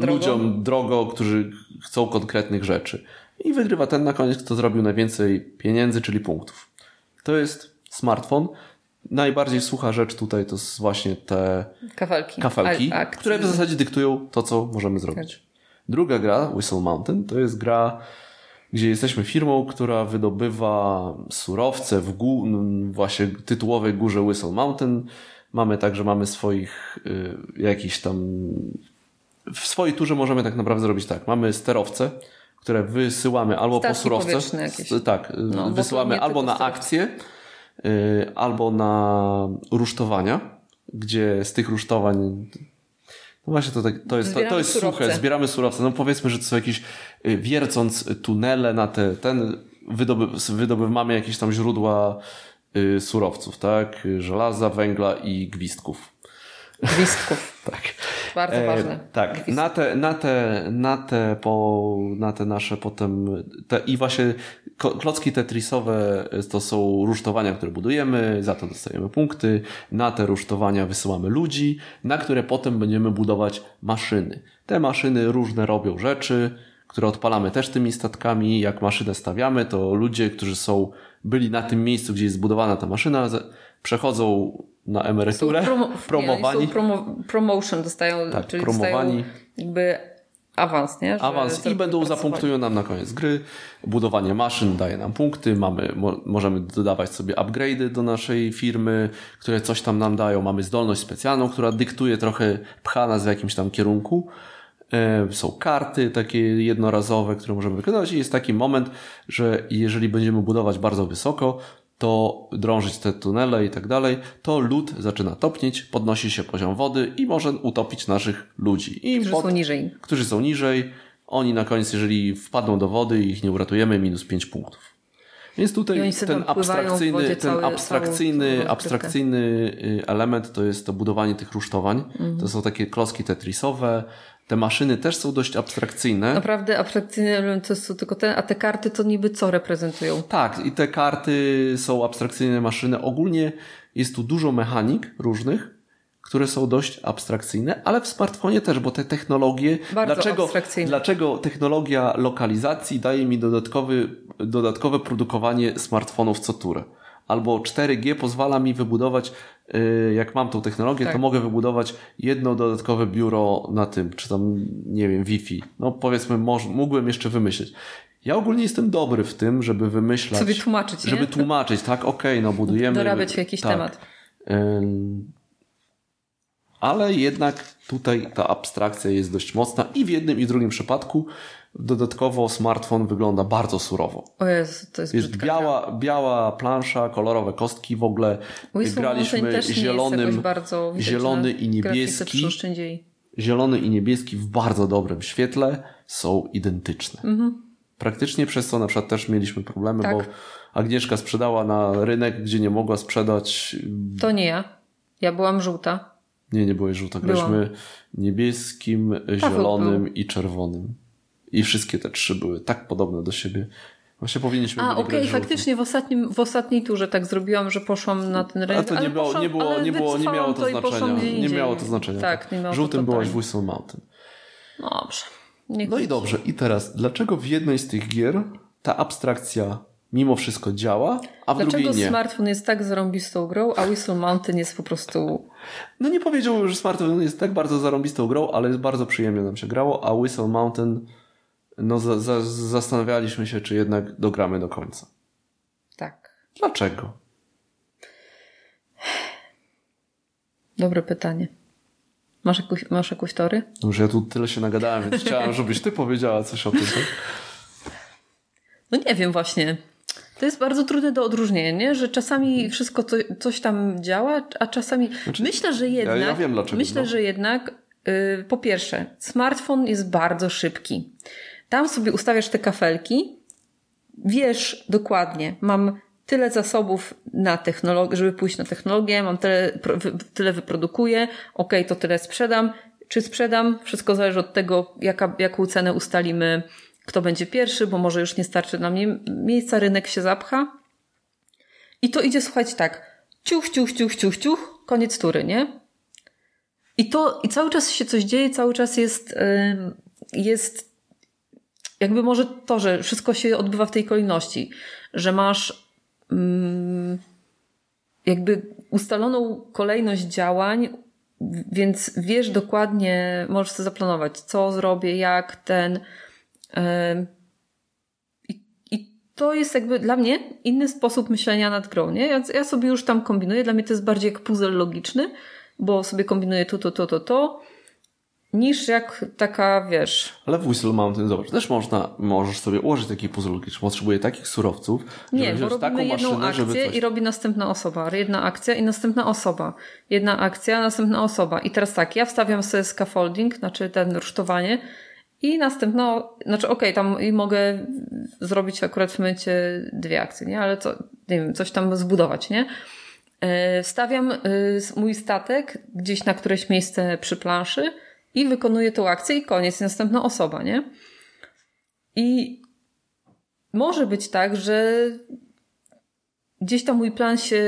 ludziom drogo, którzy chcą konkretnych rzeczy. I wygrywa ten na koniec, kto zrobił najwięcej pieniędzy, czyli punktów. To jest smartfon. Najbardziej sucha rzecz tutaj to jest właśnie te kafelki, kafelki które w zasadzie dyktują to, co możemy zrobić. Tak. Druga gra, Whistle Mountain, to jest gra gdzie jesteśmy firmą, która wydobywa surowce w gó właśnie tytułowej górze Whistle Mountain. Mamy także mamy swoich y, jakiś tam w swojej turze możemy tak naprawdę zrobić tak. Mamy sterowce, które wysyłamy albo Stacje po surowce. Tak, no, wysyłamy albo na akcje, y, albo na rusztowania, gdzie z tych rusztowań no właśnie, to, tak, to jest, to, to jest suche, zbieramy surowce. No powiedzmy, że to są jakieś, y, wiercąc tunele na te, ten, wydoby, wydoby, mamy jakieś tam źródła y, surowców, tak? Żelaza, węgla i gwizdków. Gwizdków. tak. bardzo e, ważne. Tak, na te, na te, na te, po, na te nasze potem te, i właśnie klocki tetrisowe to są rusztowania, które budujemy, za to dostajemy punkty. Na te rusztowania wysyłamy ludzi, na które potem będziemy budować maszyny. Te maszyny różne robią rzeczy, które odpalamy też tymi statkami. Jak maszynę stawiamy, to ludzie, którzy są, byli na tym miejscu, gdzie jest zbudowana ta maszyna, przechodzą na emeryturę, promo promowani. Nie, promo promotion dostają, tak, czyli promowani. dostają jakby awans, nie? Że awans i będą zapunktują nam na koniec gry. Budowanie maszyn daje nam punkty, mamy, mo możemy dodawać sobie upgrade'y do naszej firmy, które coś tam nam dają. Mamy zdolność specjalną, która dyktuje trochę, pcha nas w jakimś tam kierunku. E, są karty takie jednorazowe, które możemy wykonywać i jest taki moment, że jeżeli będziemy budować bardzo wysoko, to drążyć te tunele i tak dalej, to lód zaczyna topnieć, podnosi się poziom wody i może utopić naszych ludzi. I którzy pod, są niżej. Którzy są niżej. Oni na koniec, jeżeli wpadną do wody i ich nie uratujemy, minus 5 punktów. Więc tutaj ten abstrakcyjny, ten abstrakcyjny, abstrakcyjny y, element to jest to budowanie tych rusztowań. Mhm. To są takie klocki tetrisowe, te maszyny też są dość abstrakcyjne. Naprawdę abstrakcyjne to są tylko te, a te karty to niby co reprezentują? Tak, i te karty są abstrakcyjne maszyny. Ogólnie jest tu dużo mechanik różnych, które są dość abstrakcyjne, ale w smartfonie też, bo te technologie. Bardzo dlaczego, abstrakcyjne. dlaczego technologia lokalizacji daje mi dodatkowy, dodatkowe produkowanie smartfonów co turę? Albo 4G pozwala mi wybudować jak mam tą technologię, tak. to mogę wybudować jedno dodatkowe biuro na tym, czy tam, nie wiem, Wi-Fi. No powiedzmy, mógłbym jeszcze wymyśleć. Ja ogólnie jestem dobry w tym, żeby wymyślać. Sobie tłumaczyć, Żeby nie? tłumaczyć, tak, okej, okay, no budujemy. Dorabiać jakiś tak. temat. Ale jednak tutaj ta abstrakcja jest dość mocna i w jednym i w drugim przypadku Dodatkowo smartfon wygląda bardzo surowo. O Jezu, to jest Jest biała, biała plansza, kolorowe kostki w ogóle. Whistle Graliśmy zielonym, zielony i niebieski. Zielony i niebieski w bardzo dobrym świetle są identyczne. Mhm. Praktycznie przez co na przykład też mieliśmy problemy, tak. bo Agnieszka sprzedała na rynek, gdzie nie mogła sprzedać. To nie ja. Ja byłam żółta. Nie, nie byłeś żółta. Graliśmy niebieskim, zielonym i czerwonym. I wszystkie te trzy były tak podobne do siebie. Właśnie powinniśmy A, okej, okay, faktycznie w, ostatnim, w ostatniej turze tak zrobiłam, że poszłam na ten rynek. A to nie, było, poszłam, nie, było, nie, było, nie miało to, to znaczenia. Nie miało to znaczenia. Tak, nie miało Żółtym byłaś w Whistle Mountain. Dobrze. no i dobrze. I teraz, dlaczego w jednej z tych gier ta abstrakcja mimo wszystko działa, a w Dlaczego drugiej nie? Dlaczego smartfon jest tak zarąbistą grą, a Whistle Mountain jest po prostu... No nie powiedziałbym, że smartfon jest tak bardzo zarąbistą grą, ale jest bardzo przyjemnie nam się grało, a Whistle Mountain no za, za, zastanawialiśmy się, czy jednak dogramy do końca. Tak. Dlaczego? Dobre pytanie. Masz, jakąś, masz jakąś tory? No, że ja tu tyle się nagadałem, więc chciałam, żebyś ty powiedziała coś o tym. Tak? No nie wiem właśnie. To jest bardzo trudne do odróżnienia, nie? że czasami wszystko coś tam działa, a czasami. Znaczy, myślę, że jednak. Ja, ja wiem dlaczego. Myślę, no. że jednak. Yy, po pierwsze, smartfon jest bardzo szybki. Tam sobie ustawiasz te kafelki, wiesz dokładnie, mam tyle zasobów na technologię, żeby pójść na technologię, mam tyle, tyle wyprodukuję, ok, to tyle sprzedam. Czy sprzedam? Wszystko zależy od tego, jaka, jaką cenę ustalimy, kto będzie pierwszy, bo może już nie starczy nam miejsca, rynek się zapcha. I to idzie słuchać tak, ciuch, ciuch, ciuch, ciuch, ciuch, koniec tury, nie? I to, i cały czas się coś dzieje, cały czas jest, jest jakby może to, że wszystko się odbywa w tej kolejności, że masz mm, jakby ustaloną kolejność działań, więc wiesz dokładnie, możesz sobie zaplanować, co zrobię, jak ten. I, i to jest jakby dla mnie inny sposób myślenia nad grą. Nie? Ja, ja sobie już tam kombinuję, dla mnie to jest bardziej jak puzzle logiczny, bo sobie kombinuję to, to, to, to, to niż jak taka, wiesz... Ale w Whistle Mountain, zobacz, też można, możesz sobie ułożyć taki puzzle logiczny. Potrzebuje takich surowców, Nie, bo robimy taką jedną maszynę, akcję coś... i robi następna osoba. Jedna akcja i następna osoba. Jedna akcja, następna osoba. I teraz tak, ja wstawiam sobie scaffolding, znaczy ten rusztowanie i następna, znaczy okej, okay, tam i mogę zrobić akurat w momencie dwie akcje, nie? Ale co, nie wiem, coś tam zbudować, nie? E, wstawiam e, mój statek gdzieś na któreś miejsce przy planszy i wykonuje tą akcję i koniec, następna osoba, nie? I może być tak, że gdzieś tam mój plan się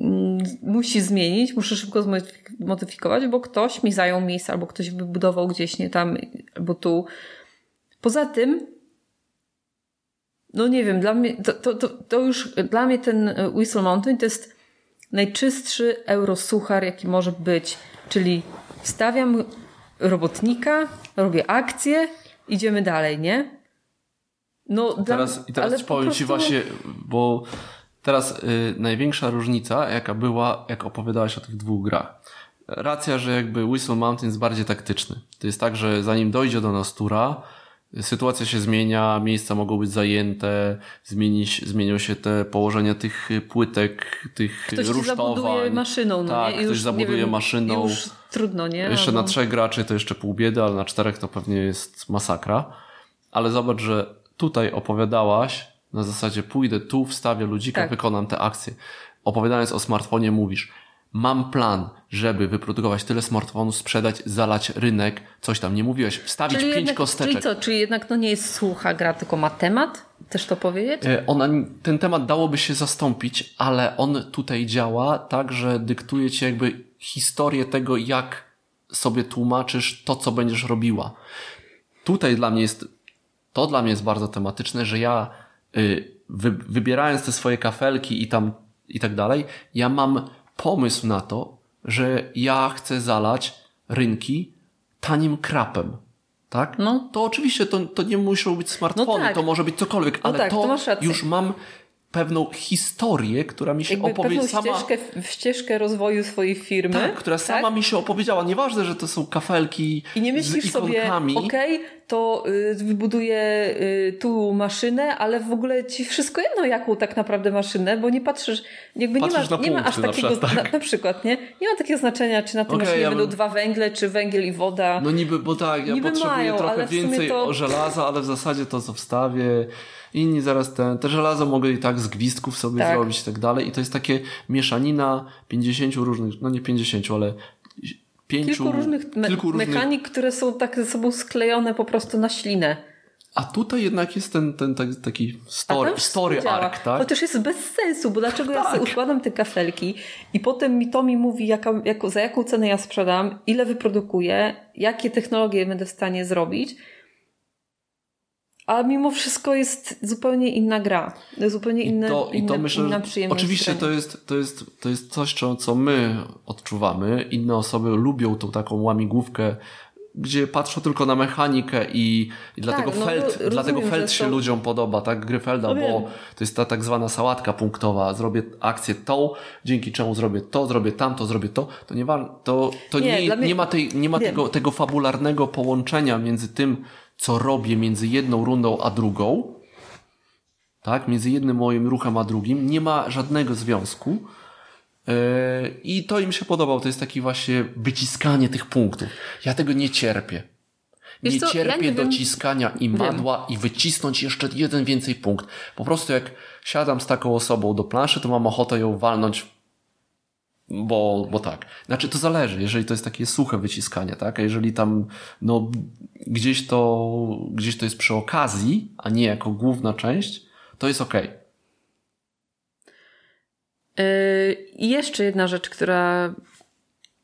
mm, musi zmienić, muszę szybko zmodyfikować, bo ktoś mi zajął miejsce, albo ktoś wybudował gdzieś nie tam, albo tu. Poza tym, no nie wiem, dla mnie, to, to, to, to już dla mnie ten Whistle Mountain to jest najczystszy eurosuchar, jaki może być. Czyli stawiam robotnika, robię akcję, idziemy dalej, nie? No, teraz, I teraz powiem prostu... Ci właśnie, bo teraz y, największa różnica, jaka była, jak opowiadałaś o tych dwóch grach. Racja, że jakby Whistle Mountain jest bardziej taktyczny. To jest tak, że zanim dojdzie do nas tura, sytuacja się zmienia, miejsca mogą być zajęte, zmienić, zmienią się te położenia tych płytek, tych ktoś rusztowań. Ktoś zabuduje maszyną, no tak, nie? I ktoś już, zabuduje wiem, maszyną. Już trudno, nie? Jeszcze na trzech graczy to jeszcze pół biedy, ale na czterech to pewnie jest masakra. Ale zobacz, że tutaj opowiadałaś na zasadzie pójdę tu, wstawię ludzika, tak. wykonam te akcje. Opowiadając o smartfonie mówisz, mam plan, żeby wyprodukować tyle smartfonów, sprzedać, zalać rynek, coś tam. Nie mówiłeś, wstawić czyli pięć jednak, kosteczek. Czyli co, czyli jednak to nie jest słucha gra, tylko ma temat? Też to powiedzieć? E, ona, ten temat dałoby się zastąpić, ale on tutaj działa tak, że dyktuje ci jakby historię tego, jak sobie tłumaczysz to, co będziesz robiła. Tutaj dla mnie jest, to dla mnie jest bardzo tematyczne, że ja y, wy, wybierając te swoje kafelki i tam i tak dalej, ja mam pomysł na to, że ja chcę zalać rynki tanim krapem. Tak? No. To oczywiście to, to nie muszą być smartfony, no tak. to może być cokolwiek, no ale tak, to, to już mam pewną historię, która mi się opowiedziała. Sama... Ścieżkę, ścieżkę rozwoju swojej firmy. Tak, która tak? sama mi się opowiedziała. Nieważne, że to są kafelki. I nie myślisz sobie, okej, okay, to y, wybuduję y, tu maszynę, ale w ogóle ci wszystko jedno, jaką tak naprawdę maszynę, bo nie patrzysz, jakby patrzysz nie ma, nie ma aż takiego, na, przykład, tak? na, na, przykład, nie? Nie ma takiego znaczenia, czy na tej okay, maszynie ja będą dwa węgle, czy węgiel i woda. No niby, bo tak, ja niby potrzebuję mają, trochę więcej to... żelaza, ale w zasadzie to, co wstawię, inni zaraz te, te żelazo mogę i tak z gwizdków sobie tak. zrobić i tak dalej. I to jest takie mieszanina 50 różnych, no nie 50, ale pięciu, kilku różnych, me kilku różnych mechanik, które są tak ze sobą sklejone po prostu na ślinę. A tutaj jednak jest ten, ten taki story, story arc, tak? Chociaż jest bez sensu, bo dlaczego tak. ja sobie układam te kafelki i potem mi to mi mówi, jaka, jako, za jaką cenę ja sprzedam, ile wyprodukuję, jakie technologie będę w stanie zrobić a mimo wszystko jest zupełnie inna gra. Zupełnie inne, I to, inne, i to myślę, inna przyjemność. Oczywiście to jest, to, jest, to jest coś, co my odczuwamy. Inne osoby lubią tą taką łamigłówkę, gdzie patrzą tylko na mechanikę i, i dlatego tak, no, Feld, rozumiem, dlatego Feld się to... ludziom podoba, tak? Gryfelda, no bo to jest ta tak zwana sałatka punktowa. Zrobię akcję tą, dzięki czemu zrobię to, zrobię tamto, zrobię to. To nie, to, to nie, nie, mnie... nie ma, tej, nie ma tego, tego fabularnego połączenia między tym, co robię między jedną rundą a drugą, tak, między jednym moim ruchem a drugim, nie ma żadnego związku. Yy, I to im się podobało. To jest takie właśnie wyciskanie tych punktów. Ja tego nie cierpię. nie cierpię ja nie dociskania wiem. imadła wiem. i wycisnąć jeszcze jeden więcej punkt. Po prostu jak siadam z taką osobą do planszy, to mam ochotę ją walnąć bo, bo tak. Znaczy to zależy, jeżeli to jest takie suche wyciskanie, tak? A jeżeli tam, no, gdzieś to, gdzieś to jest przy okazji, a nie jako główna część, to jest ok. Yy, I jeszcze jedna rzecz, która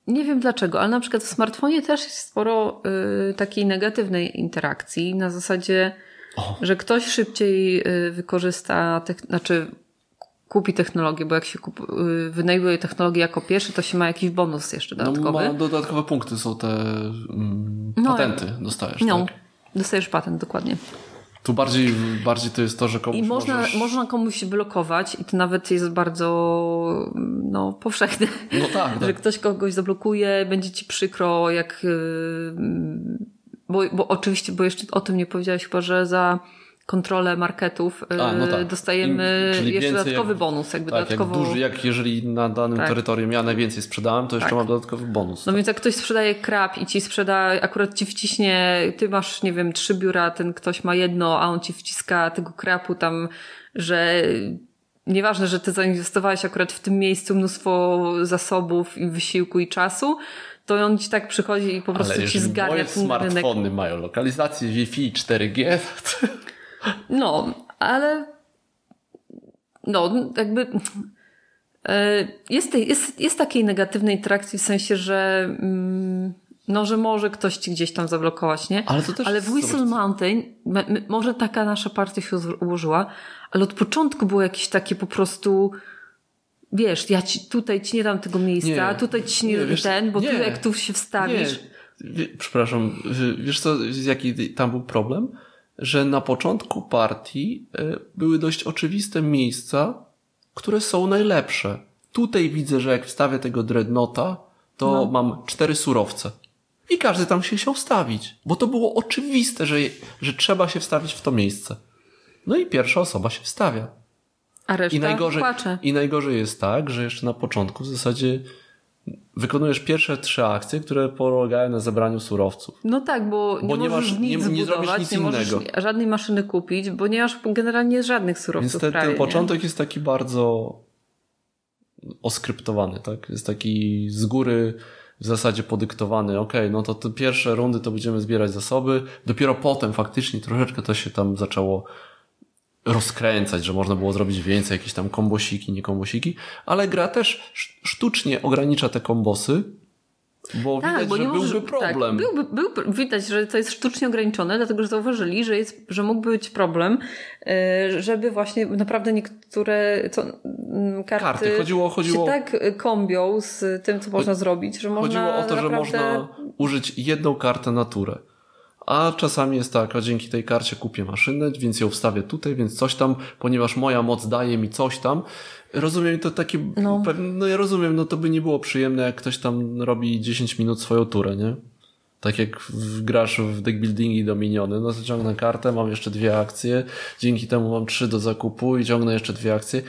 nie wiem dlaczego, ale na przykład w smartfonie też jest sporo yy, takiej negatywnej interakcji na zasadzie, o. że ktoś szybciej yy, wykorzysta, znaczy kupi technologię, bo jak się kup, y, wynajmuje technologię jako pierwszy, to się ma jakiś bonus jeszcze no, dodatkowy. No, ma dodatkowe punkty są te mm, no, patenty dostajesz, no, tak? dostajesz patent, dokładnie. Tu bardziej, bardziej to jest to, że komuś I można, możesz... można komuś blokować i to nawet jest bardzo no, powszechne. No tak, tak. że ktoś kogoś zablokuje, będzie ci przykro, jak... Y, bo, bo oczywiście, bo jeszcze o tym nie powiedziałeś chyba, że za kontrolę marketów A, no y, tak. dostajemy Im, jeszcze dodatkowy jak, bonus. Jakby tak, dodatkowo... jak, duży, jak jeżeli na danym tak. terytorium ja najwięcej sprzedałem, to jeszcze tak. mam dodatkowy bonus. No tak. więc jak ktoś sprzedaje krab i ci sprzeda, akurat ci wciśnie, ty masz, nie wiem, trzy biura, ten ktoś ma jedno, a on ci wciska tego krapu tam, że nieważne, że ty zainwestowałeś akurat w tym miejscu mnóstwo zasobów i wysiłku i czasu, to on ci tak przychodzi i po prostu Ale ci zgarnia moje ten rynek. smartfony mają lokalizację Wi-Fi 4G. No, ale no, jakby e, jest, jest, jest takiej negatywnej trakcji w sensie, że mm, no, że może ktoś ci gdzieś tam zablokować, nie? Ale to też Ale w Whistle zobacz, Mountain, m- m- może taka nasza partia się ułożyła, ale od początku było jakieś takie po prostu wiesz, ja ci, tutaj ci nie dam tego miejsca, Nie, tutaj ci nie, nie, wiesz, ten, bo nie. tu jak tu się wstawisz, Nie, przepraszam, wiesz co, jaki tam był problem? Że na początku partii e, były dość oczywiste miejsca, które są najlepsze. Tutaj widzę, że jak wstawię tego dreadnota, to No. mam cztery surowce. I każdy tam się chciał wstawić, bo to było oczywiste, że, że trzeba się wstawić w to miejsce. No i pierwsza osoba się wstawia. a reszta I najgorzej, płacze. I najgorzej jest tak, że jeszcze na początku w zasadzie wykonujesz pierwsze trzy akcje, które polegają na zebraniu surowców. No tak, bo, Bo nie nie możesz masz- nic nie- nie zbudować, nic nie możesz innego. żadnej maszyny kupić, bo nie masz generalnie żadnych Więc surowców ten, prawie, ten nie? początek jest taki bardzo oskryptowany, tak? Jest taki z góry w zasadzie podyktowany. Okej, no to te pierwsze rundy to będziemy zbierać zasoby. Dopiero potem faktycznie troszeczkę to się tam zaczęło rozkręcać, że można było zrobić więcej, jakieś tam kombosiki, nie kombosiki, ale gra też sz- sztucznie ogranicza te kombosy, bo Tak, widać, bo że byłby możesz, problem. Tak, byłby, był, widać, że to jest sztucznie ograniczone, dlatego że zauważyli, że, jest, że mógłby być problem, e, żeby właśnie naprawdę niektóre co, mm, karty, Karty. Chodziło- chodziło- się tak e, kombią z tym, co można zrobić, że można Chodziło o to, że naprawdę... można użyć jedną kartę na turę. A czasami jest tak, a dzięki tej karcie kupię maszynę, więc ją wstawię tutaj, więc coś tam, ponieważ moja moc daje mi coś tam. Rozumiem to takie, No. no, ja rozumiem, no to by nie było przyjemne, jak ktoś tam robi 10 minut swoją turę, nie? Tak jak w, grasz w deck buildingi do miniony, no to ciągnę kartę, mam jeszcze dwie akcje, dzięki temu mam trzy do zakupu i ciągnę jeszcze dwie akcje.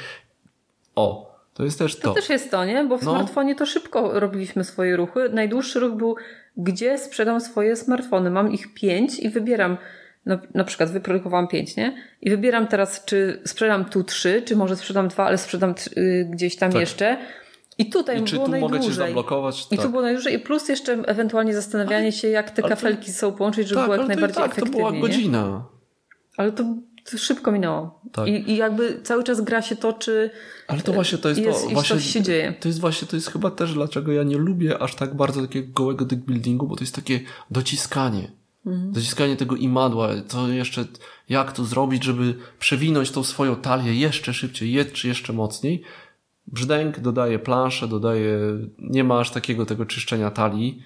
O, to jest też to. To też jest to, nie? Bo w No. smartfonie to szybko robiliśmy swoje ruchy. Najdłuższy ruch był, gdzie sprzedam swoje smartfony. Mam ich pięć i wybieram, na, na przykład wyprodukowałam pięć, nie? I wybieram teraz, czy sprzedam tu trzy, czy może sprzedam dwa, ale sprzedam y, gdzieś tam Tak. jeszcze. I tutaj I czy było tu mogę cię najdłużej. zablokować? I tak. tu było najdłużej. I plus jeszcze ewentualnie zastanawianie się, jak te ale to- kafelki ze sobą połączyć, żeby tak, było jak ale to najbardziej tak, to efektywnie. była nie? godzina. Ale to, to szybko minęło. Tak. I, I jakby cały czas gra się toczy Ale to właśnie to jest, jest, to. Właśnie, coś się dzieje. To jest właśnie, to jest chyba też dlaczego ja nie lubię aż tak bardzo takiego gołego deck buildingu, bo to jest takie dociskanie. Mhm. Dociskanie tego imadła, to jeszcze, jak to zrobić, żeby przewinąć tą swoją talię jeszcze szybciej, je- czy jeszcze mocniej. Brzdęk dodaje planszę, dodaje, nie ma aż takiego tego czyszczenia talii,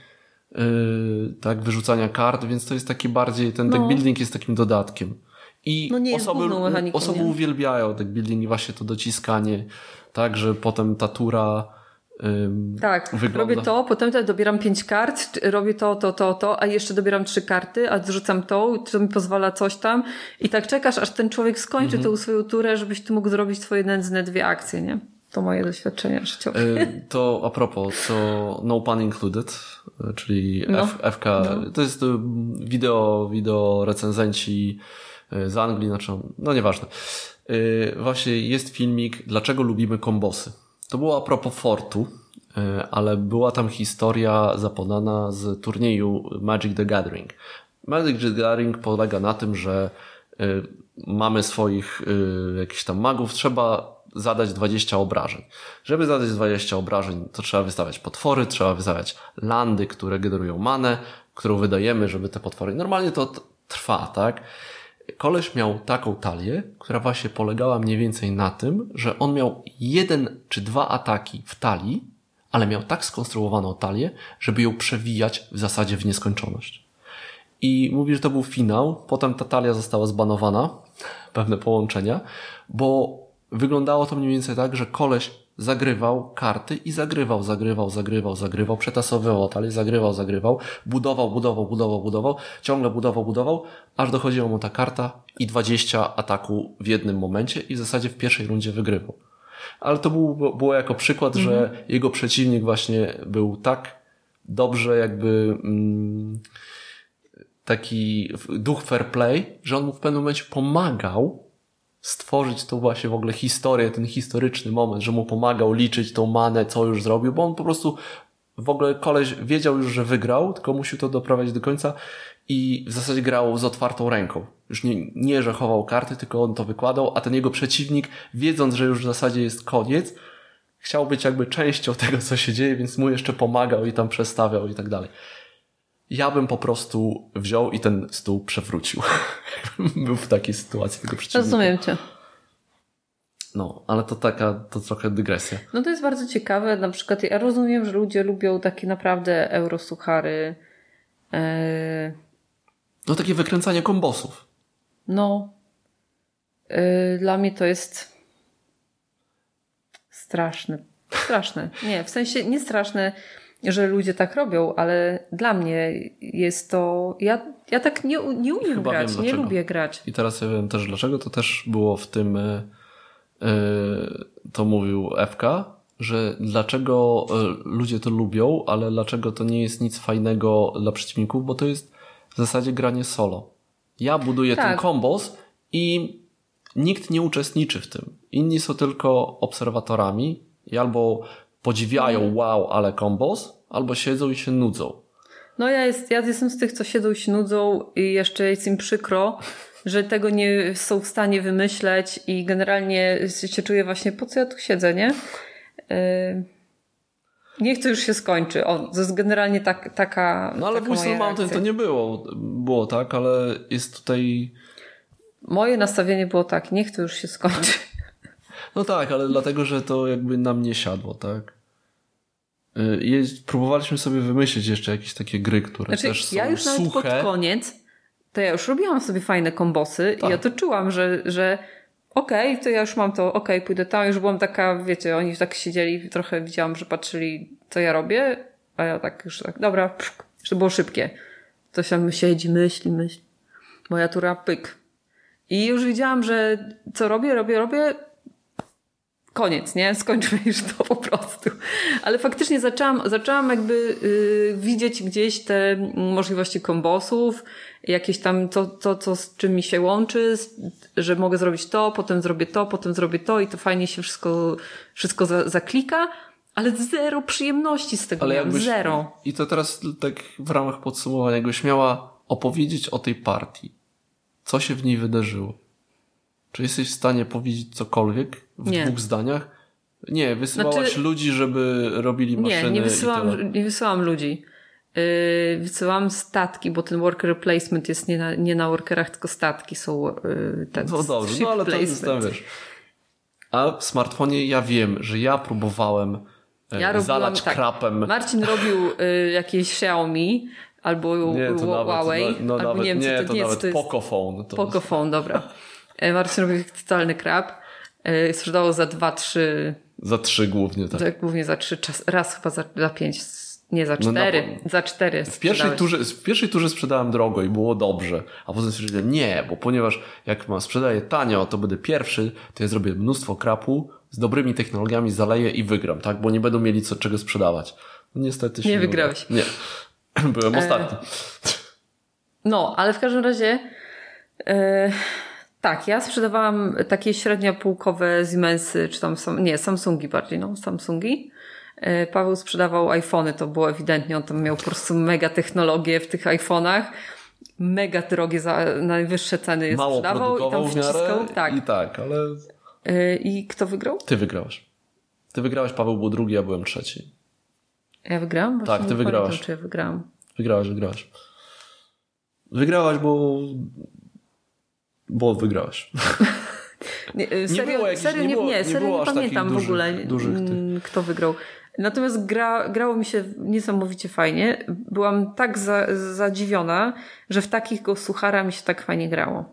yy, tak, wyrzucania kart, więc to jest taki bardziej, ten deck No. building jest takim dodatkiem. I No nie jest osoby, osoby nie? uwielbiają deck building i właśnie to dociskanie, tak, że potem ta tura ym, Tak, wygląda. robię to, potem tutaj dobieram pięć kart, robię to, to, to, to, a jeszcze dobieram trzy karty, a zrzucam tą, to mi pozwala coś tam i tak czekasz, aż ten człowiek skończy Mhm. tę swoją turę, żebyś ty mógł zrobić twoje nędzne dwie akcje, nie? To moje doświadczenia życiowe. To a propos, to No Pun Included, czyli No. F, FK, to jest wideo, wideo recenzenci z Anglii, znaczy, no nieważne. Y, Właśnie jest filmik, dlaczego lubimy kombosy. To było a propos Fortu, y, ale była tam historia zapodana z turnieju Magic the Gathering. Magic the Gathering polega na tym, że y, mamy swoich y, jakichś tam magów, trzeba zadać 20 obrażeń. Żeby zadać 20 obrażeń, to trzeba wystawiać potwory, trzeba wystawiać landy, które generują manę, którą wydajemy, żeby te potwory. Normalnie to trwa, tak? Koleś miał taką talię, która właśnie polegała mniej więcej na tym, że on miał jeden czy dwa ataki w talii, ale miał tak skonstruowaną talię, żeby ją przewijać w zasadzie w nieskończoność. I mówi, że to był finał. Potem ta talia została zbanowana, pewne połączenia, bo wyglądało to mniej więcej tak, że koleś zagrywał karty i zagrywał, zagrywał, zagrywał, zagrywał, przetasowywał talię, zagrywał, zagrywał, budował, budował, budował, budował, ciągle budował, budował, aż dochodziła mu ta karta i 20 ataku w jednym momencie i w zasadzie w pierwszej rundzie wygrywał. Ale to był, było jako przykład, że jego przeciwnik właśnie był tak dobrze jakby mm, taki duch fair play, że on mu w pewnym momencie pomagał stworzyć tą właśnie w ogóle historię, ten historyczny moment, że mu pomagał liczyć tą manę, co już zrobił, bo on po prostu w ogóle koleś wiedział już, że wygrał, tylko musiał to doprowadzić do końca i w zasadzie grał z otwartą ręką. Już nie, nie, że chował karty, tylko on to wykładał, a ten jego przeciwnik, wiedząc, że już w zasadzie jest koniec, chciał być jakby częścią tego, co się dzieje, więc mu jeszcze pomagał i tam przestawiał i tak dalej. Ja bym po prostu wziął i ten stół przewrócił. Był w takiej sytuacji tego przeciwnika. Rozumiem cię. No, ale to taka, to trochę dygresja. No to jest bardzo ciekawe. Na przykład ja rozumiem, że ludzie lubią takie naprawdę eurosuchary. Eee... No takie wykręcanie kombosów. No. Eee, dla mnie to jest straszne. Straszne. Nie, w sensie nie straszne, że ludzie tak robią, ale dla mnie jest to. Ja, ja tak nie, nie umiem Chyba grać, nie lubię grać. I teraz ja wiem też dlaczego. To też było w tym. Yy, to mówił FK, że dlaczego ludzie to lubią, ale dlaczego to nie jest nic fajnego dla przeciwników, bo to jest w zasadzie granie solo. Ja buduję tak. ten kombos i nikt nie uczestniczy w tym. Inni są tylko obserwatorami i albo podziwiają, mm. wow, ale kombos, albo siedzą i się nudzą. No ja, jest, ja jestem z tych, co siedzą i się nudzą i jeszcze jest im przykro, że tego nie są w stanie wymyśleć i generalnie się czuję właśnie, po co ja tu siedzę, nie? Yy... Niech to już się skończy. O, to jest generalnie tak, taka. No ale w Whistle Mountain to nie było, było tak, ale jest tutaj. Moje nastawienie było tak, niech to już się skończy. No tak, ale dlatego, że to jakby nam nie siadło, tak? Y, próbowaliśmy sobie wymyślić jeszcze jakieś takie gry, które znaczy, też są ja już suche. nawet pod koniec, to ja już robiłam sobie fajne kombosy tak. i ja to czułam, że, że okej, okay, to ja już mam to, okej, okay, pójdę tam. Już byłam taka, wiecie, oni tak siedzieli, trochę widziałam, że patrzyli, co ja robię, a ja tak już tak, dobra, psz, to było szybkie. To się siedzi, myśli, myśli. Moja tura, pyk. I już widziałam, że co robię, robię, robię, koniec, nie? Skończmy już to po prostu. Ale faktycznie zaczęłam, zaczęłam jakby yy, widzieć gdzieś te możliwości kombosów, jakieś tam to, to, co z czym mi się łączy, że mogę zrobić to, potem zrobię to, potem zrobię to i to fajnie się wszystko, wszystko za, zaklika, ale zero przyjemności z tego ale miałam, zero. I to teraz tak w ramach podsumowania, jakbyś miała opowiedzieć o tej partii. Co się w niej wydarzyło? Czy jesteś w stanie powiedzieć cokolwiek w nie. dwóch zdaniach? Nie, wysyłałaś znaczy, ludzi, żeby robili maszyny. Nie, nie wysyłam, nie wysyłam ludzi. Yy, wysyłam statki, bo ten worker placement jest nie na, nie na workerach, tylko statki są yy, ten No dobrze, no ale to jest tam, wiesz. A w smartfonie ja wiem, że ja próbowałem yy, ja zalać tak, krapem. Marcin robił y, jakieś Xiaomi albo nie, to Huawei, nawet, no, no albo nawet, nie wiem, nie, to, to nawet to jest, Pocophone. To Pocophone, dobra. E, Marcin robił totalny krab. E, sprzedało za dwa, trzy. Za trzy głównie, tak. tak głównie za trzy, czas, raz chyba za, za pięć. Nie za cztery, no, no, za cztery. W pierwszej, turze, w pierwszej turze sprzedałem drogo i było dobrze, a potem stwierdziłem, nie, bo ponieważ jak mam sprzedaję tanio, to będę pierwszy, to ja zrobię mnóstwo krapu, z dobrymi technologiami zaleję i wygram, tak? Bo nie będą mieli co czego sprzedawać. No, niestety się nie, nie wygrałeś. Nie. Byłem e... ostatni. No, ale w każdym razie. E... Tak, ja sprzedawałam takie średniopółkowe Siemensy, czy tam są, nie, Samsungi bardziej, no, Samsungi. E, Paweł sprzedawał iPhony, to było ewidentnie, on tam miał po prostu mega technologię w tych iPhone'ach. Mega drogie za najwyższe ceny je Mało sprzedawał i tam wciskał. Tak. I tak, ale. E, I kto wygrał? Ty wygrałeś. Ty wygrałeś, Paweł był drugi, ja byłem trzeci. Ja wygrałam? Właśnie tak, ty wygrałeś. Pamiętam, czy ja wygrałam. Wygrałaś, wygrałaś. Wygrałaś, bo bo wygrałeś. Nie, serio, nie było jakiś, serio, nie, nie, było, nie, serio nie, nie pamiętam w ogóle, dużych, mm, kto wygrał. Natomiast gra, grało mi się niesamowicie fajnie. Byłam tak za, zadziwiona, że w takich go suchara mi się tak fajnie grało.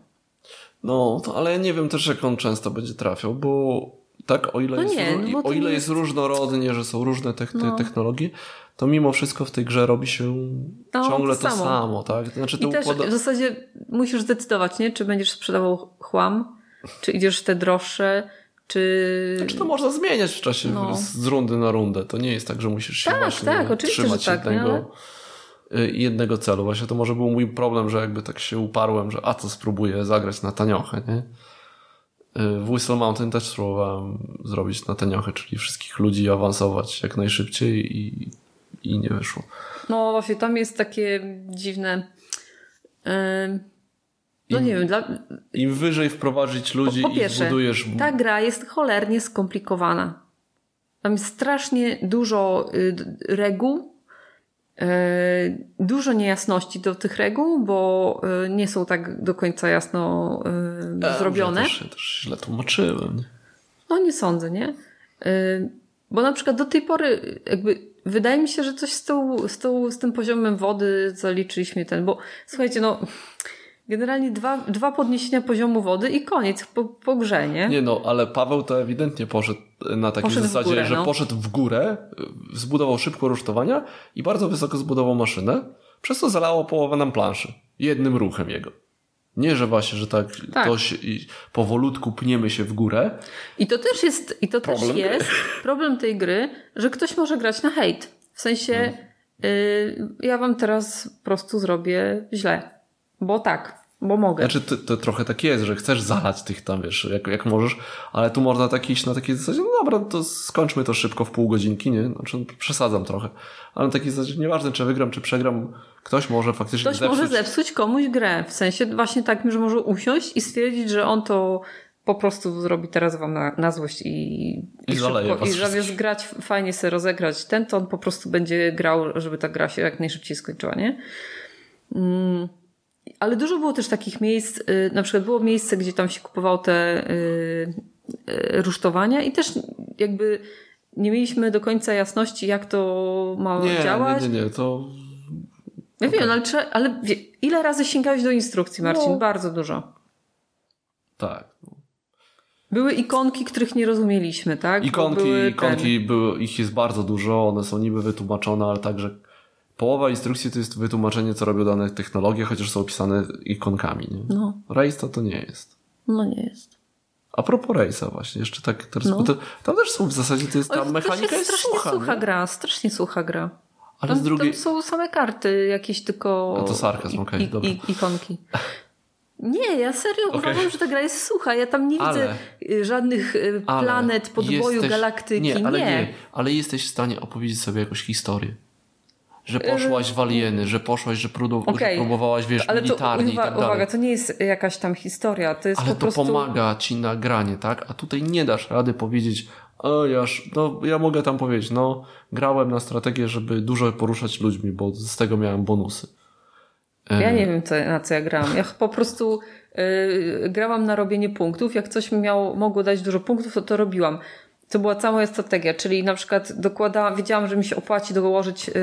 No, ale nie wiem też, jak on często będzie trafiał, bo tak, o ile, no jest, nie, no o ile jest... jest różnorodnie, że są różne te, no. technologie, to mimo wszystko w tej grze robi się no, ciągle to, to samo. samo. tak? Znaczy, I też układa... w zasadzie musisz zdecydować, nie? Czy będziesz sprzedawał chłam, czy idziesz w te droższe, czy... Znaczy to można zmieniać w czasie no. z rundy na rundę. To nie jest tak, że musisz się tak, właśnie tak, oczywiście, trzymać tak, jednego, ale... jednego celu. Właśnie to może był mój problem, że jakby tak się uparłem, że a to spróbuję zagrać na taniochę, nie? W Whistle Mountain też spróbowałem zrobić na teniochy, czyli wszystkich ludzi awansować jak najszybciej i, i nie wyszło. No właśnie, tam jest takie dziwne... No Im, nie wiem, dla... Im wyżej wprowadzić ludzi po, po pierwsze, i zbudujesz... ta gra jest cholernie skomplikowana. Tam jest strasznie dużo y, reguł, dużo niejasności do tych reguł, bo y, nie są tak do końca jasno e, zrobione. Ja też, też źle tłumaczyłem. No nie sądzę, nie? Bo na przykład do tej pory jakby wydaje mi się, że coś z, tą, z, tą, z tym poziomem wody zaliczyliśmy ten, bo słuchajcie, no Generalnie dwa, dwa podniesienia poziomu wody i koniec po, po grze, nie? Nie no, ale Paweł to ewidentnie poszedł na takiej poszedł zasadzie, górę, że no. poszedł w górę, zbudował szybko rusztowania i bardzo wysoko zbudował maszynę, przez co zalało połowę nam planszy. Jednym ruchem jego. Nie, że właśnie, że tak, tak. Powolutku pniemy się w górę. I to też jest, i to problem też jest problem tej gry, że ktoś może grać na hejt. W sensie, hmm. y, ja wam teraz po prostu zrobię źle bo tak, bo mogę. Znaczy, to, to, trochę tak jest, że chcesz zalać tych tam, wiesz, jak, jak możesz, ale tu można tak iść na takiej zasadzie, no dobra, to skończmy to szybko w pół godzinki, nie? Znaczy, no, przesadzam trochę. Ale na takiej zasadzie, nieważne, czy wygram, czy przegram, ktoś może faktycznie Ktoś zepsuć. może zepsuć komuś grę. W sensie właśnie takim, że może usiąść i stwierdzić, że on to po prostu zrobi teraz wam na, na złość i, i, I, szybko, i zamiast grać, fajnie sobie rozegrać ten, to on po prostu będzie grał, żeby ta gra się jak najszybciej skończyła, nie? Mm. Ale dużo było też takich miejsc, y, na przykład było miejsce, gdzie tam się kupowało te y, y, rusztowania i też jakby nie mieliśmy do końca jasności, jak to ma nie, działać. Nie, nie, nie, to... Ja okay. wiem, ale, ale ile razy sięgałeś do instrukcji, Marcin? No. Bardzo dużo. Tak. Były ikonki, których nie rozumieliśmy, tak? Ikonki, ikonki były, ich jest bardzo dużo, one są niby wytłumaczone, ale także połowa instrukcji to jest wytłumaczenie, co robią dane technologie, chociaż są opisane ikonkami. Nie? No. Race to, nie jest. No nie jest. A propos Race'a właśnie, jeszcze tak teraz, no. to, tam też są w zasadzie, to jest ta Oj, mechanika to jest, jest strasznie sucha, gra, strasznie sucha gra. Ale tam, z drugiej... tam są same karty, jakieś tylko... No to sarkazm, okej, okay, i, ikonki. Nie, ja serio okay. uważam, że ta gra jest sucha. Ja tam nie ale, widzę żadnych y, planet, podboju, jesteś, galaktyki. Nie, ale nie. nie. Ale jesteś w stanie opowiedzieć sobie jakąś historię. Że poszłaś w alieny, że poszłaś, że, próbu okay. że próbowałaś, wiesz, Ale militarnie to, uwa- i tak dalej. Uwaga, to nie jest jakaś tam historia, to jest Ale po to prostu... pomaga ci na granie, tak? A tutaj nie dasz rady powiedzieć, o jaż, no ja mogę tam powiedzieć, no grałem na strategię, żeby dużo poruszać ludźmi, bo z tego miałem bonusy. Ja nie wiem, co, na co ja grałam. Ja po prostu yy, grałam na robienie punktów. Jak coś mi miało, mogło dać dużo punktów, to to robiłam. To była cała moja strategia, czyli na przykład dokłada, wiedziałam, że mi się opłaci dołożyć y,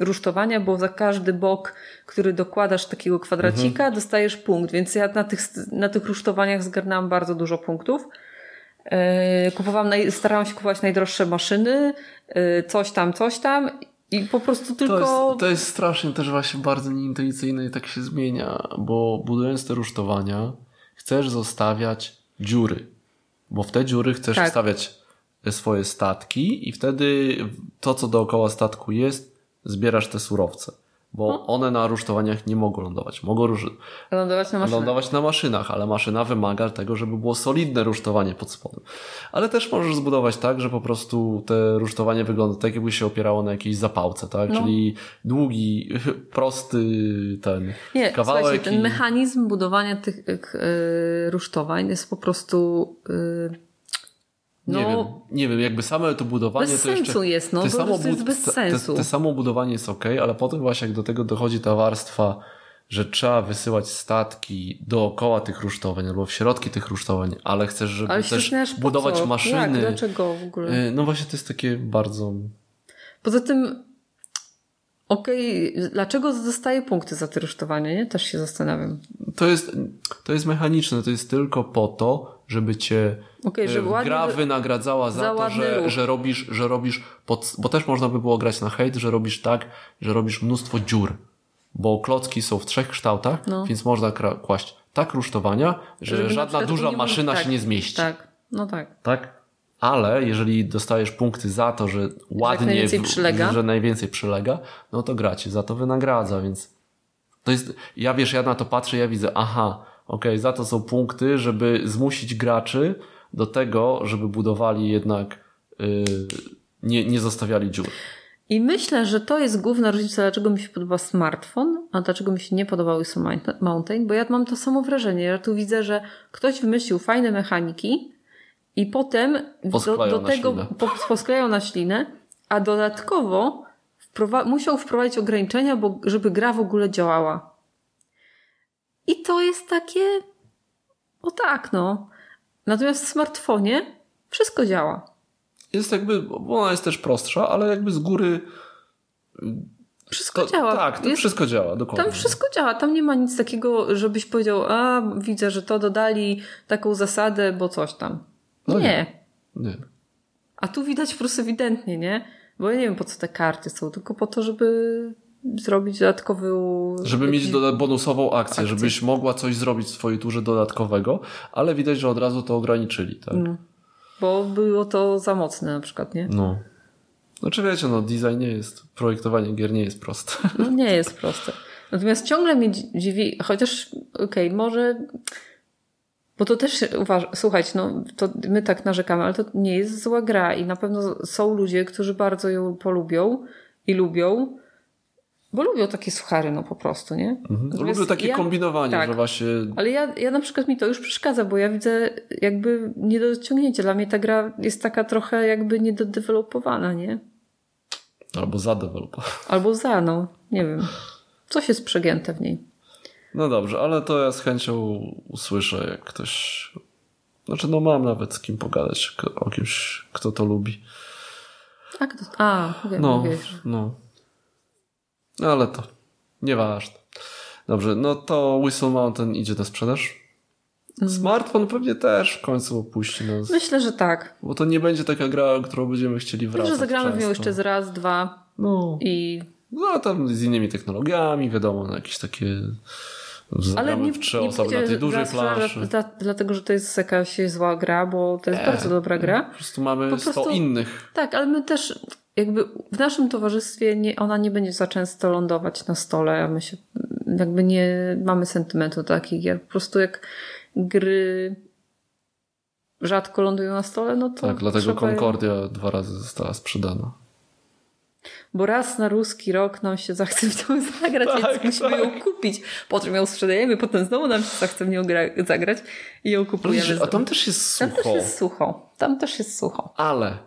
rusztowania, bo za każdy bok, który dokładasz takiego kwadracika, mhm. dostajesz punkt, więc ja na tych, na tych rusztowaniach zgarnęłam bardzo dużo punktów. Y, kupowałam, naj, starałam się kupować najdroższe maszyny, y, coś tam, coś tam i po prostu tylko... To jest, to jest strasznie też właśnie bardzo nieintuicyjne i tak się zmienia, bo budując te rusztowania chcesz zostawiać dziury, bo w te dziury chcesz tak. wstawiać swoje statki i wtedy to, co dookoła statku jest, zbierasz te surowce. Bo no. one na rusztowaniach nie mogą lądować. Mogą rusz... lądować, na maszynach. lądować na maszynach, ale maszyna wymaga tego, żeby było solidne rusztowanie pod spodem. Ale też możesz zbudować tak, że po prostu te rusztowanie wygląda tak, jakby się opierało na jakiejś zapałce, tak? No. Czyli długi, prosty ten nie, kawałek. ten i... mechanizm budowania tych yy, rusztowań jest po prostu yy, no, nie wiem, nie wiem, jakby same to budowanie bez to sensu jeszcze, jest, no, te samo to jest bez sensu. Te, te samo budowanie jest ok, ale potem właśnie jak do tego dochodzi ta warstwa, że trzeba wysyłać statki dookoła tych rusztowań albo w środki tych rusztowań, ale chcesz, żeby ale też budować maszyny. Jak? Dlaczego w ogóle? Y, no właśnie to jest takie bardzo... Poza tym Okej, okay, dlaczego dostaje punkty za te rusztowanie, nie? Też się zastanawiam. To jest, to jest mechaniczne, to jest tylko po to, żeby cię okay, ładnie, gra wynagradzała za, za to, że, że robisz, że robisz pod, bo też można by było grać na hejt, że robisz tak, że robisz mnóstwo dziur. Bo klocki są w trzech kształtach, no. więc można kłaść tak rusztowania, że żeby żadna duża maszyna tak, się nie zmieści. Tak, no tak. Tak? ale jeżeli dostajesz punkty za to, że ładnie, że najwięcej przylega, że najwięcej przylega no to gra cię za to wynagradza, więc to jest, ja wiesz, ja na to patrzę, ja widzę, aha, Ok, za to są punkty, żeby zmusić graczy do tego, żeby budowali jednak, yy, nie, nie zostawiali dziur. I myślę, że to jest główna różnica, dlaczego mi się podoba smartfon, a dlaczego mi się nie podobał Whistle Mountain, bo ja mam to samo wrażenie. Ja tu widzę, że ktoś wymyślił fajne mechaniki i potem do, do tego po, poskleją na ślinę, a dodatkowo wprowa musiał wprowadzić ograniczenia, bo żeby gra w ogóle działała. I to jest takie. O tak, no. Natomiast w smartfonie wszystko działa. Jest jakby, bo ona jest też prostsza, ale jakby z góry. Wszystko to, działa. Tak, to jest, wszystko działa, dokładnie. Tam wszystko działa. Tam nie ma nic takiego, żebyś powiedział, a widzę, że to dodali taką zasadę, bo coś tam. No nie. nie. nie. A tu widać po prostu ewidentnie, nie? Bo ja nie wiem, po co te karty są, tylko po to, żeby zrobić dodatkowy. Żeby mieć bonusową akcję, akcję, żebyś mogła coś zrobić w swojej turze dodatkowego, ale widać, że od razu to ograniczyli, tak? No. Bo było to za mocne na przykład, nie? No. Znaczy wiecie, no design nie jest, projektowanie gier nie jest proste. No nie jest proste. Natomiast ciągle mnie dziwi, chociaż okej, okay, może bo to też uważ, słuchajcie, no to my tak narzekamy, ale to nie jest zła gra i na pewno są ludzie, którzy bardzo ją polubią i lubią, bo lubią takie suchary, no po prostu, nie? Mhm. Lubią takie ja, kombinowanie, tak, że właśnie... Ale ja, ja na przykład mi to już przeszkadza, bo ja widzę jakby niedociągnięcie. Dla mnie ta gra jest taka trochę jakby niedodevelopowana, nie? Albo zadevelopowana. Albo za, no. Nie wiem. Coś jest przegięte w niej. No dobrze, ale to ja z chęcią usłyszę, jak ktoś. Znaczy, no mam nawet z kim pogadać, o kimś, kto to lubi. A, kto... A wiem, no, wiesz. no. Ale to nieważne. Dobrze, no to Whistle Mountain idzie na sprzedaż? Mhm. Smartfon pewnie też w końcu opuści nas. Myślę, że tak. Bo to nie będzie taka gra, którą będziemy chcieli wracać. Myślę, że zagramy w nią jeszcze z raz, dwa. No. I. No, tam z innymi technologiami, wiadomo, na jakieś takie ale nie, w trzy nie osoby na tej dużej planszy. Dla, dlatego, że to jest jakaś zła gra, bo to jest e, bardzo dobra gra. Po prostu mamy po 100 prostu, innych. Tak, ale my też jakby w naszym towarzystwie nie, ona nie będzie za często lądować na stole. My się jakby nie mamy sentymentu do takich gier. Po prostu jak gry rzadko lądują na stole, no to. Tak, dlatego Concordia je... dwa razy została sprzedana bo raz na ruski rok nam się zachce w tą zagrać, tak, więc musimy tak. ją kupić. Potem ją sprzedajemy, potem znowu nam się zachce w nią gra- zagrać i ją kupujemy. A tam też jest sucho. Tam też jest sucho. Tam też jest sucho. Ale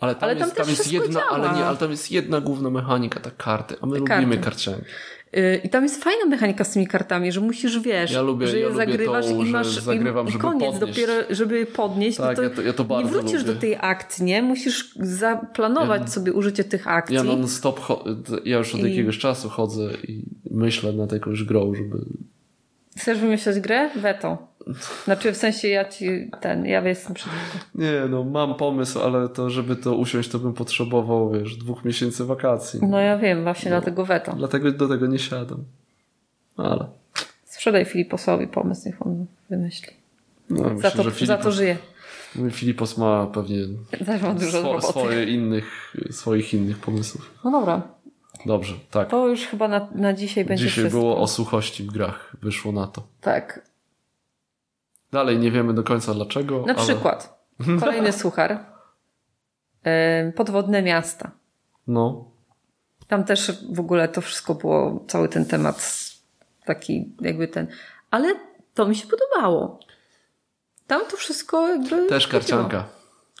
ale tam, ale jest, tam jest jedna, ale nie, ale tam jest jedna główna mechanika, ta karty, a my karty. lubimy karcianki. Y, I tam jest fajna mechanika z tymi kartami, że musisz, wiesz, ja lubię, że je ja zagrywasz i masz zagrywam, i, i koniec podnieść. dopiero, żeby podnieść. Tak, to, ja to, ja to Nie wrócisz lubię. do tej akcji, nie? Musisz zaplanować ja, sobie użycie tych akcji. Ja non stop, ja już od I... jakiegoś czasu chodzę i myślę nad jakąś grą, żeby... Chcesz wymyślać grę? Weto. Znaczy w sensie ja ci ten, ja jestem przeciwko. Nie, no mam pomysł, ale to żeby to usiąść, to bym potrzebował, wiesz, dwóch miesięcy wakacji. No ja wiem, właśnie no, dlatego weto. Dlatego do tego nie siadam. Ale. Sprzedaj Filiposowi pomysł, niech on wymyśli. No, za, myślę, to, Filipos, za to żyje. Filipos ma pewnie ma dużo swo, swoje innych, swoich innych pomysłów. No dobra. Dobrze, tak. To już chyba na, na dzisiaj będzie Dzisiaj wszystko. było o suchości w grach. Wyszło na to. Tak. Dalej nie wiemy do końca dlaczego. Na ale... przykład kolejny suchar. Podwodne miasta. No. Tam też w ogóle to wszystko było, cały ten temat taki jakby ten. Ale to mi się podobało. Tam to wszystko jakby... Też karcianka.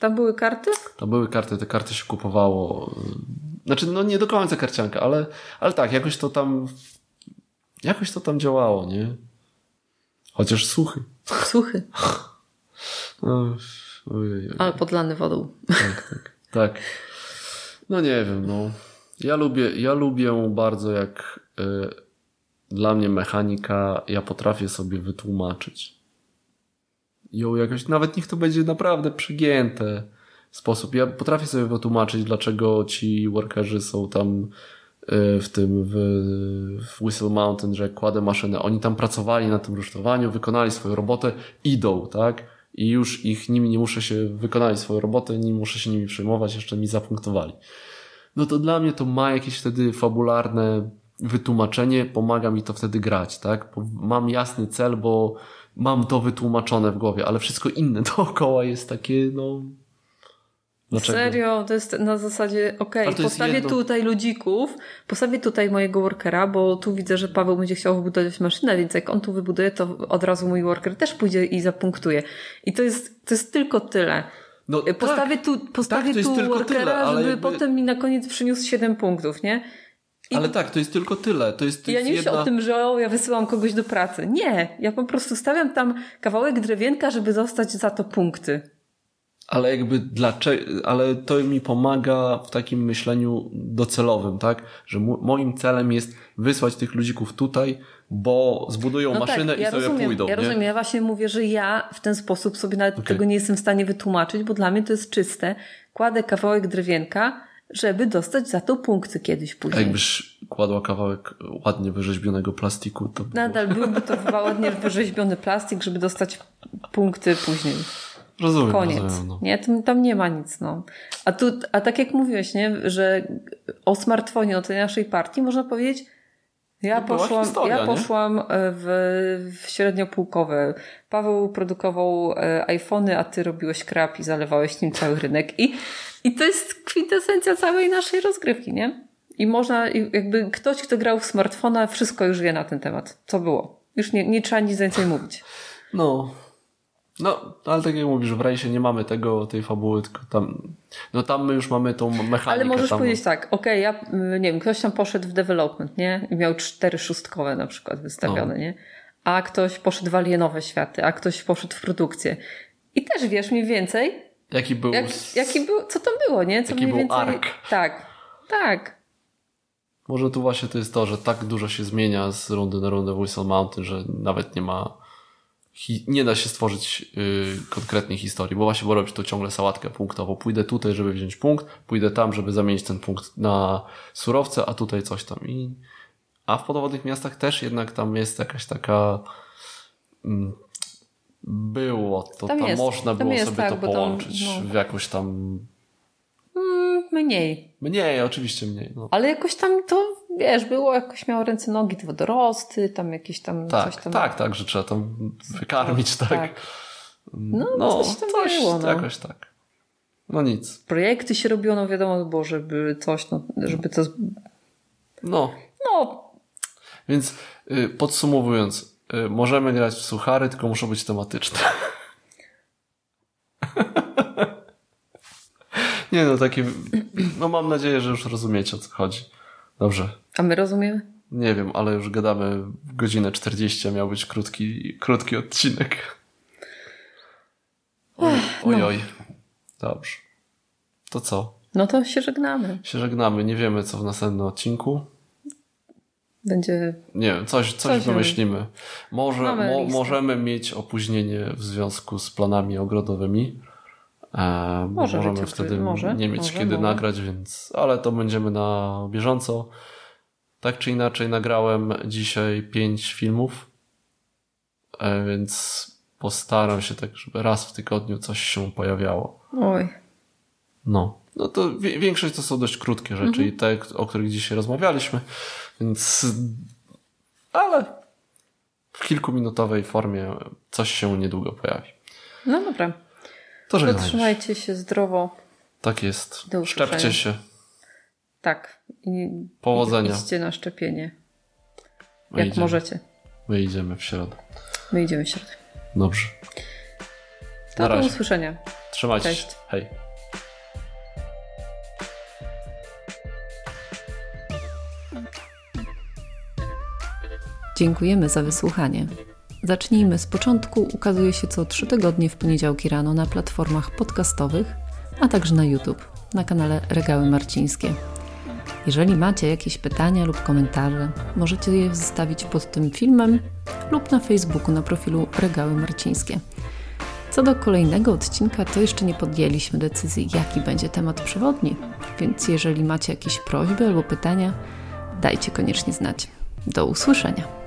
Tam były karty? Tam były karty, te karty się kupowało. Znaczy, no nie do końca karcianka, ale, ale tak, jakoś to tam jakoś to tam działało, nie? Chociaż suchy. Suchy. ojej, Ale podlany wodą. Tak, tak, tak. No nie wiem, no. Ja lubię, ja lubię bardzo jak y, dla mnie mechanika, ja potrafię sobie wytłumaczyć. Ją jakoś, nawet niech to będzie naprawdę przegięte sposób. Ja potrafię sobie wytłumaczyć, dlaczego ci workerzy są tam Y, w tym w, w Whistle Mountain, że kładę maszynę. Oni tam pracowali na tym rusztowaniu, wykonali swoją robotę, idą, tak? I już ich nimi nie muszę się wykonali swoją robotę, nie muszę się nimi przejmować, jeszcze mi zapunktowali. No to dla mnie to ma jakieś wtedy fabularne wytłumaczenie pomaga mi to wtedy grać, tak? Mam jasny cel, bo mam to wytłumaczone w głowie, ale wszystko inne dookoła jest takie, no. Dlaczego? Serio, to jest na zasadzie, okej, okay, postawię jedno... tutaj ludzików, postawię tutaj mojego workera, bo tu widzę, że Paweł będzie chciał wybudować maszynę, więc jak on tu wybuduje, to od razu mój worker też pójdzie i zapunktuje. I to jest, to jest tylko tyle. No, postawię tak, tu, postawię tak, tu workera, tyle, żeby jakby... potem mi na koniec przyniósł 7 punktów, nie? I ale tak, to jest tylko tyle. To jest, to ja jest nie myślę jedna... o tym, że o, ja wysyłam kogoś do pracy. Nie, ja po prostu stawiam tam kawałek drewienka, żeby dostać za to punkty. Ale jakby dlaczego, ale to mi pomaga w takim myśleniu docelowym, tak? Że moim celem jest wysłać tych ludzików tutaj, bo zbudują no tak, maszynę tak, ja i sobie rozumiem, pójdą. Ja nie? rozumiem, ja właśnie mówię, że ja w ten sposób sobie nawet okay. tego nie jestem w stanie wytłumaczyć, bo dla mnie to jest czyste. Kładę kawałek drewienka, żeby dostać za to punkty kiedyś później. A jakbyś kładła kawałek ładnie wyrzeźbionego plastiku, to by Nadal byłby to ładnie wyrzeźbiony plastik, żeby dostać punkty później. Rozumiem. Koniec. Rozumiem, no. Nie, tam, tam, nie ma nic. No. A, tu, a tak jak mówiłeś, nie, że o smartfonie, o tej naszej partii można powiedzieć, ja poszłam, historia, ja poszłam e, w, w średniopółkowe. Paweł produkował e, iPhony, a ty robiłeś krap i zalewałeś nim cały rynek. I, i to jest kwintesencja całej naszej rozgrywki, nie? I można, jakby ktoś, kto grał w smartfona, wszystko już wie na ten temat. Co było. Już nie, nie trzeba nic więcej mówić. No, no, ale tak jak mówisz, w Rejsie nie mamy tego, tej fabuły, tylko tam, no tam my już mamy tą mechanikę. Ale możesz tam... powiedzieć tak, okej, okay, ja, nie wiem, ktoś tam poszedł w development, nie? I miał cztery szóstkowe na przykład wystawione, no. nie? A ktoś poszedł w alienowe światy, a ktoś poszedł w produkcję. I też wiesz mniej więcej... Jaki był... Jak, jaki był, co tam było, nie? Co jaki mniej był więcej... ark. Tak, tak. Może tu właśnie to jest to, że tak dużo się zmienia z rundy na rundę w Whistle Mountain, że nawet nie ma nie da się stworzyć yy, konkretnej historii, bo właśnie bo robić to ciągle sałatkę punktowo. Pójdę tutaj, żeby wziąć punkt, pójdę tam, żeby zamienić ten punkt na surowce, a tutaj coś tam. I... A w podwodnych miastach też jednak tam jest jakaś taka mm, było to, tam, tam można tam było sobie tak, to połączyć tam, no. w jakąś tam mm, mniej. Mniej, oczywiście mniej. No. Ale jakoś tam to wiesz, było jakoś miało ręce, nogi, wodorosty, tam jakieś tam tak, coś tam. Tak, tak, że trzeba tam wykarmić, tak. tak. No, no, coś tam coś, było, no. Jakoś tak. No nic. Projekty się robiono, wiadomo, bo żeby coś, no, żeby to... No. No. Więc y, podsumowując, y, możemy grać w suchary, tylko muszą być tematyczne. Nie no, takie... No mam nadzieję, że już rozumiecie o co chodzi. Dobrze. A my rozumiemy? Nie wiem, ale już gadamy godzinę 40, a miał być krótki, krótki odcinek. Oj, oj, no. oj. Dobrze. To co? No to się żegnamy. Się żegnamy. Nie wiemy, co w następnym odcinku. Będzie. Nie wiem, coś, coś, coś wymyślimy. Może, mo, możemy mieć opóźnienie w związku z planami ogrodowymi. E, może możemy wtedy może, nie mieć może, kiedy może. nagrać, więc, ale to będziemy na bieżąco. Tak czy inaczej nagrałem dzisiaj pięć filmów, e, więc postaram się tak, żeby raz w tygodniu coś się pojawiało. Oj. No. No to większość to są dość krótkie rzeczy mhm. i te, o których dzisiaj rozmawialiśmy, więc ale w kilkuminutowej formie coś się niedługo pojawi. No dobra. To żegnajcie. Trzymajcie się zdrowo. Tak jest. Szczepcie się. Tak. I, Powodzenia. Idźcie na szczepienie. My jak idziemy. możecie. My idziemy w środę. My idziemy w środę. Dobrze. To do usłyszenia. Trzymajcie Cześć. się. Hej. Dziękujemy za wysłuchanie. Zacznijmy z początku. Ukazuje się co trzy tygodnie w poniedziałki rano na platformach podcastowych, a także na YouTube, na kanale Regały Marcińskie. Jeżeli macie jakieś pytania lub komentarze, możecie je zostawić pod tym filmem lub na Facebooku na profilu Regały Marcińskie. Co do kolejnego odcinka, to jeszcze nie podjęliśmy decyzji, jaki będzie temat przewodni, więc jeżeli macie jakieś prośby albo pytania, dajcie koniecznie znać. Do usłyszenia.